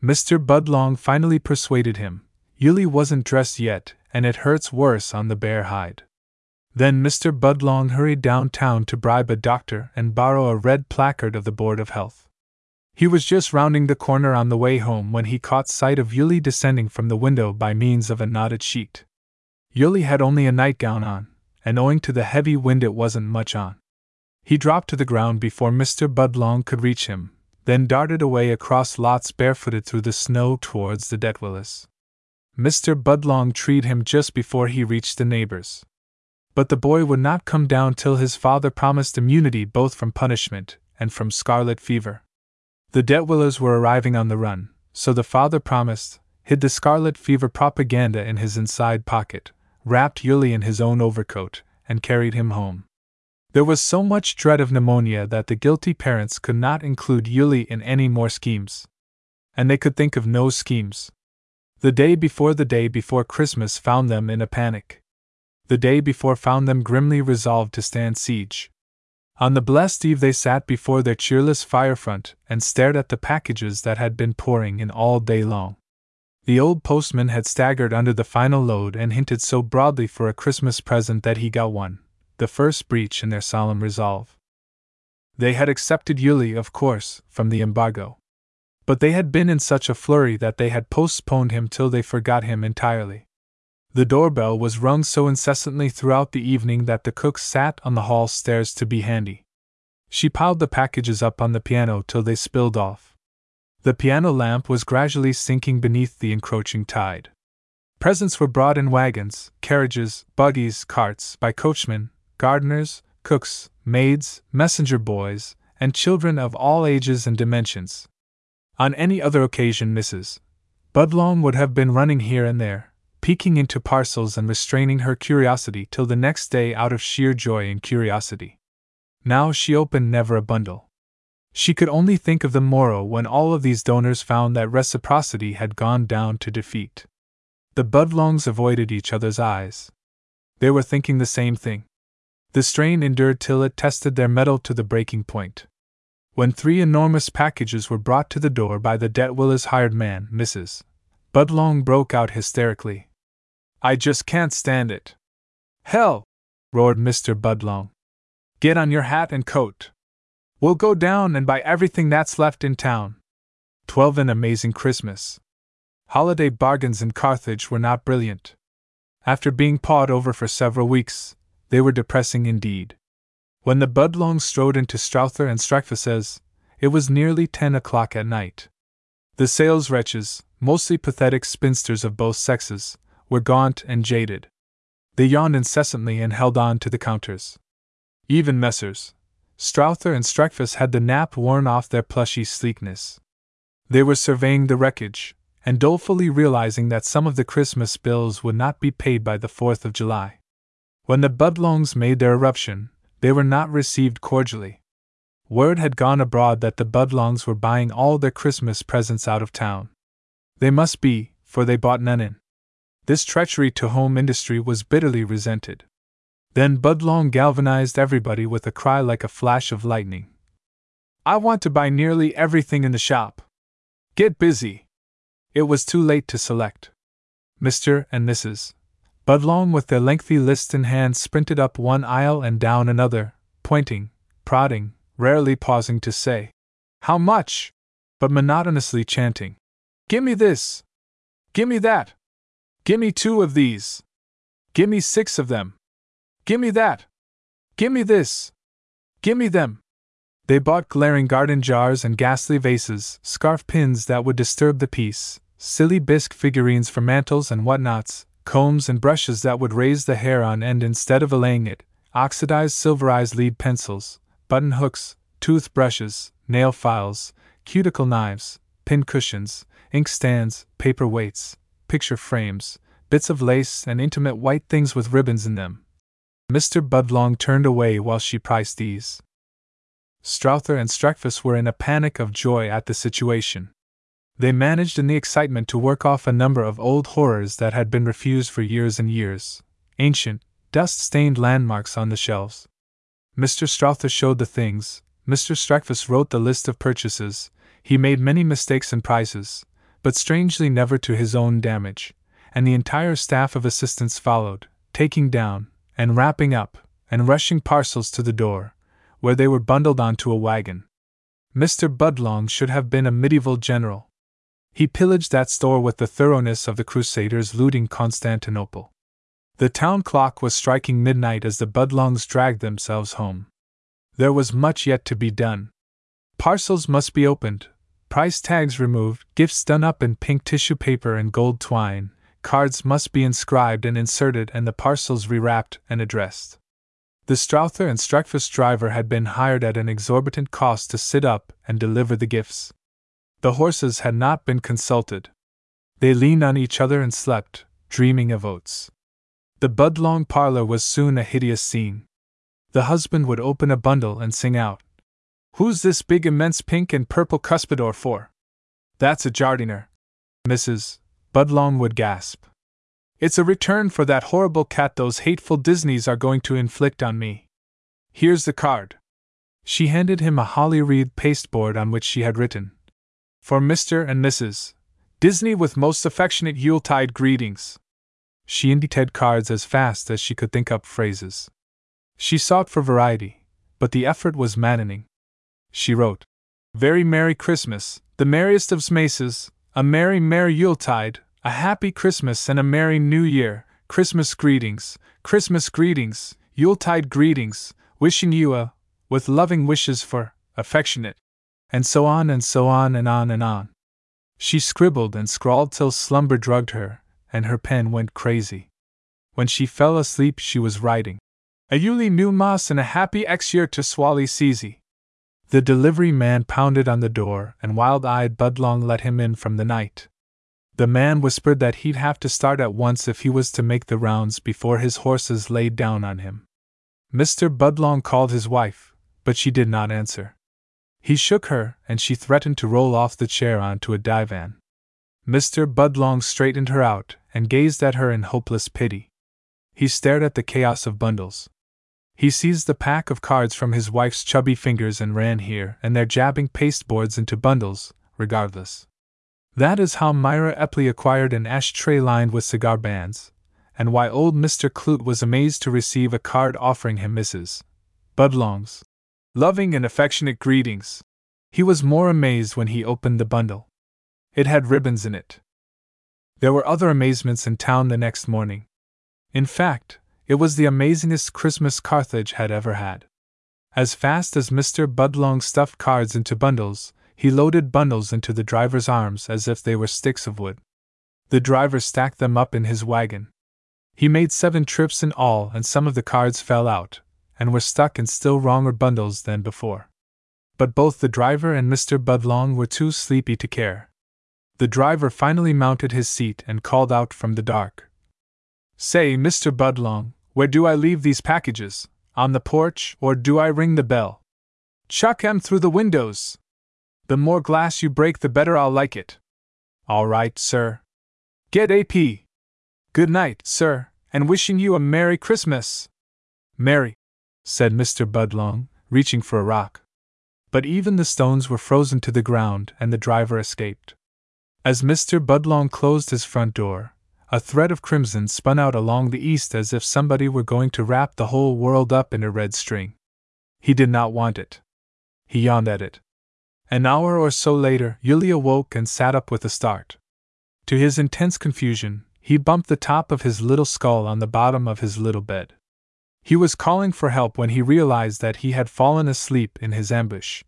Mr. Budlong finally persuaded him. Yuli wasn't dressed yet, and it hurts worse on the bare hide. Then Mr. Budlong hurried downtown to bribe a doctor and borrow a red placard of the Board of Health. He was just rounding the corner on the way home when he caught sight of Yuli descending from the window by means of a knotted sheet. Yuli had only a nightgown on, and owing to the heavy wind, it wasn't much on. He dropped to the ground before Mr. Budlong could reach him, then darted away across lots barefooted through the snow towards the Detwillers. Mr. Budlong treed him just before he reached the neighbors but the boy would not come down till his father promised immunity both from punishment and from scarlet fever. The Detwillers were arriving on the run, so the father promised, hid the scarlet fever propaganda in his inside pocket, wrapped Yuli in his own overcoat, and carried him home. There was so much dread of pneumonia that the guilty parents could not include Yuli in any more schemes. And they could think of no schemes. The day before the day before Christmas found them in a panic the day before found them grimly resolved to stand siege. On the blessed eve, they sat before their cheerless fire front and stared at the packages that had been pouring in all day long. The old postman had staggered under the final load and hinted so broadly for a Christmas present that he got one, the first breach in their solemn resolve. They had accepted Yuli, of course, from the embargo. But they had been in such a flurry that they had postponed him till they forgot him entirely. The doorbell was rung so incessantly throughout the evening that the cook sat on the hall stairs to be handy. She piled the packages up on the piano till they spilled off. The piano lamp was gradually sinking beneath the encroaching tide. Presents were brought in wagons, carriages, buggies, carts, by coachmen, gardeners, cooks, maids, messenger boys, and children of all ages and dimensions. On any other occasion, Mrs. Budlong would have been running here and there, peeking into parcels and restraining her curiosity till the next day out of sheer joy and curiosity. Now she opened never a bundle. She could only think of the morrow when all of these donors found that reciprocity had gone down to defeat. The Budlongs avoided each other's eyes. They were thinking the same thing. The strain endured till it tested their mettle to the breaking point. When three enormous packages were brought to the door by the Detwillers' hired man, Mrs. Budlong broke out hysterically. I just can't stand it. Hell! roared Mr. Budlong. Get on your hat and coat. We'll go down and buy everything that's left in town. Twelve an amazing Christmas. Holiday bargains in Carthage were not brilliant. After being pawed over for several weeks, they were depressing indeed. When the Budlongs strode into Strowther and Streckfus's, it was nearly ten o'clock at night. The sales wretches, mostly pathetic spinsters of both sexes, were gaunt and jaded. They yawned incessantly and held on to the counters. Even Messrs. Strowther and Streckfus had the nap worn off their plushy sleekness. They were surveying the wreckage, and dolefully realizing that some of the Christmas bills would not be paid by the 4th of July. When the Budlongs made their eruption, they were not received cordially. Word had gone abroad that the Budlongs were buying all their Christmas presents out of town. They must be, for they bought none in. This treachery to home industry was bitterly resented. Then Budlong galvanized everybody with a cry like a flash of lightning. I want to buy nearly everything in the shop. Get busy. It was too late to select. Mr. and Mrs. Budlong, with their lengthy list in hand, sprinted up one aisle and down another, pointing, prodding, rarely pausing to say, How much? but monotonously chanting, Gimme this! Gimme that! Gimme two of these! Gimme six of them! Gimme that! Gimme this! Gimme them! They bought glaring garden jars and ghastly vases, scarf pins that would disturb the peace, silly bisque figurines for mantles and whatnots, combs and brushes that would raise the hair on end instead of allaying it, oxidized silverized lead pencils, button hooks, tooth brushes, nail files, cuticle knives, pin cushions, ink stands, paper weights, picture frames, bits of lace, and intimate white things with ribbons in them. Mr. Budlong turned away while she priced these. Strowther and Streckfus were in a panic of joy at the situation. They managed in the excitement to work off a number of old horrors that had been refused for years and years, ancient, dust stained landmarks on the shelves. Mr. Strowther showed the things, Mr. Streckfus wrote the list of purchases, he made many mistakes in prices, but strangely never to his own damage, and the entire staff of assistants followed, taking down, and wrapping up, and rushing parcels to the door, where they were bundled onto a wagon. Mr. Budlong should have been a medieval general. He pillaged that store with the thoroughness of the Crusaders looting Constantinople. The town clock was striking midnight as the Budlongs dragged themselves home. There was much yet to be done. Parcels must be opened, price tags removed, gifts done up in pink tissue paper and gold twine, cards must be inscribed and inserted, and the parcels rewrapped and addressed. The Strowther and Streckfus driver had been hired at an exorbitant cost to sit up and deliver the gifts. The horses had not been consulted. They leaned on each other and slept, dreaming of oats. The Budlong parlor was soon a hideous scene. The husband would open a bundle and sing out, Who's this big immense pink and purple cuspidor for? That's a Jardiner. Mrs. Budlong would gasp. It's a return for that horrible cat those hateful Disneys are going to inflict on me. Here's the card. She handed him a holly wreathed pasteboard on which she had written, For Mr. and Mrs. Disney with most affectionate Yuletide greetings. She indited cards as fast as she could think up phrases. She sought for variety, but the effort was maddening. She wrote, Very Merry Christmas, the merriest of Smaces, a merry, merry Yuletide, a happy Christmas and a merry New Year, Christmas greetings, Christmas greetings, Yuletide greetings, wishing you a, with loving wishes for, affectionate, and so on and so on and on and on. She scribbled and scrawled till slumber drugged her, and her pen went crazy. When she fell asleep, she was writing. A Yuli new mas and a happy ex year to Swally Seasy. The delivery man pounded on the door, and wild eyed Budlong let him in from the night. The man whispered that he'd have to start at once if he was to make the rounds before his horses laid down on him. Mr. Budlong called his wife, but she did not answer. He shook her, and she threatened to roll off the chair onto a divan. Mr. Budlong straightened her out and gazed at her in hopeless pity. He stared at the chaos of bundles. He seized the pack of cards from his wife's chubby fingers and ran here and there jabbing pasteboards into bundles, regardless. That is how Myra Epley acquired an ashtray lined with cigar bands, and why old Mr. Clute was amazed to receive a card offering him Mrs. Budlong's Loving and affectionate greetings. He was more amazed when he opened the bundle. It had ribbons in it. There were other amazements in town the next morning. In fact, it was the amazingest Christmas Carthage had ever had. As fast as Mr. Budlong stuffed cards into bundles, he loaded bundles into the driver's arms as if they were sticks of wood. The driver stacked them up in his wagon. He made seven trips in all, and some of the cards fell out, and were stuck in still wronger bundles than before. But both the driver and Mr. Budlong were too sleepy to care. The driver finally mounted his seat and called out from the dark. Say, Mr. Budlong, where do I leave these packages? On the porch, or do I ring the bell? Chuck 'em through the windows. The more glass you break, the better I'll like it. All right, sir. Get AP. Good night, sir, and wishing you a Merry Christmas. Merry, said Mr. Budlong, reaching for a rock. But even the stones were frozen to the ground, and the driver escaped. As Mr. Budlong closed his front door, a thread of crimson spun out along the east as if somebody were going to wrap the whole world up in a red string. He did not want it. He yawned at it. An hour or so later, Yuli awoke and sat up with a start. To his intense confusion, he bumped the top of his little skull on the bottom of his little bed. He was calling for help when he realized that he had fallen asleep in his ambush.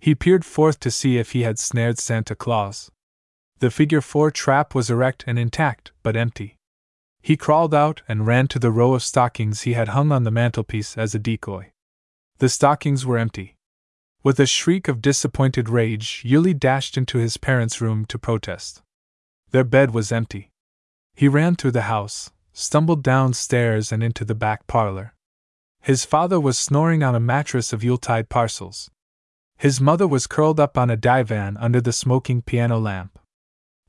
He peered forth to see if he had snared Santa Claus. The figure four trap was erect and intact, but empty. He crawled out and ran to the row of stockings he had hung on the mantelpiece as a decoy. The stockings were empty. With a shriek of disappointed rage, Yuli dashed into his parents' room to protest. Their bed was empty. He ran through the house, stumbled downstairs and into the back parlor. His father was snoring on a mattress of Yuletide parcels. His mother was curled up on a divan under the smoking piano lamp.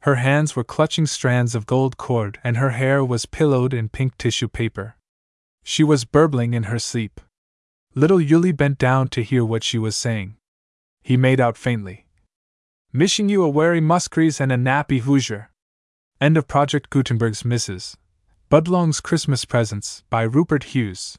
Her hands were clutching strands of gold cord and her hair was pillowed in pink tissue paper. She was burbling in her sleep. Little Yuli bent down to hear what she was saying. He made out faintly. Mishing you a wary muskries and a nappy Hoosier. End of Project Gutenberg's Mrs. Budlong's Christmas Presents by Rupert Hughes.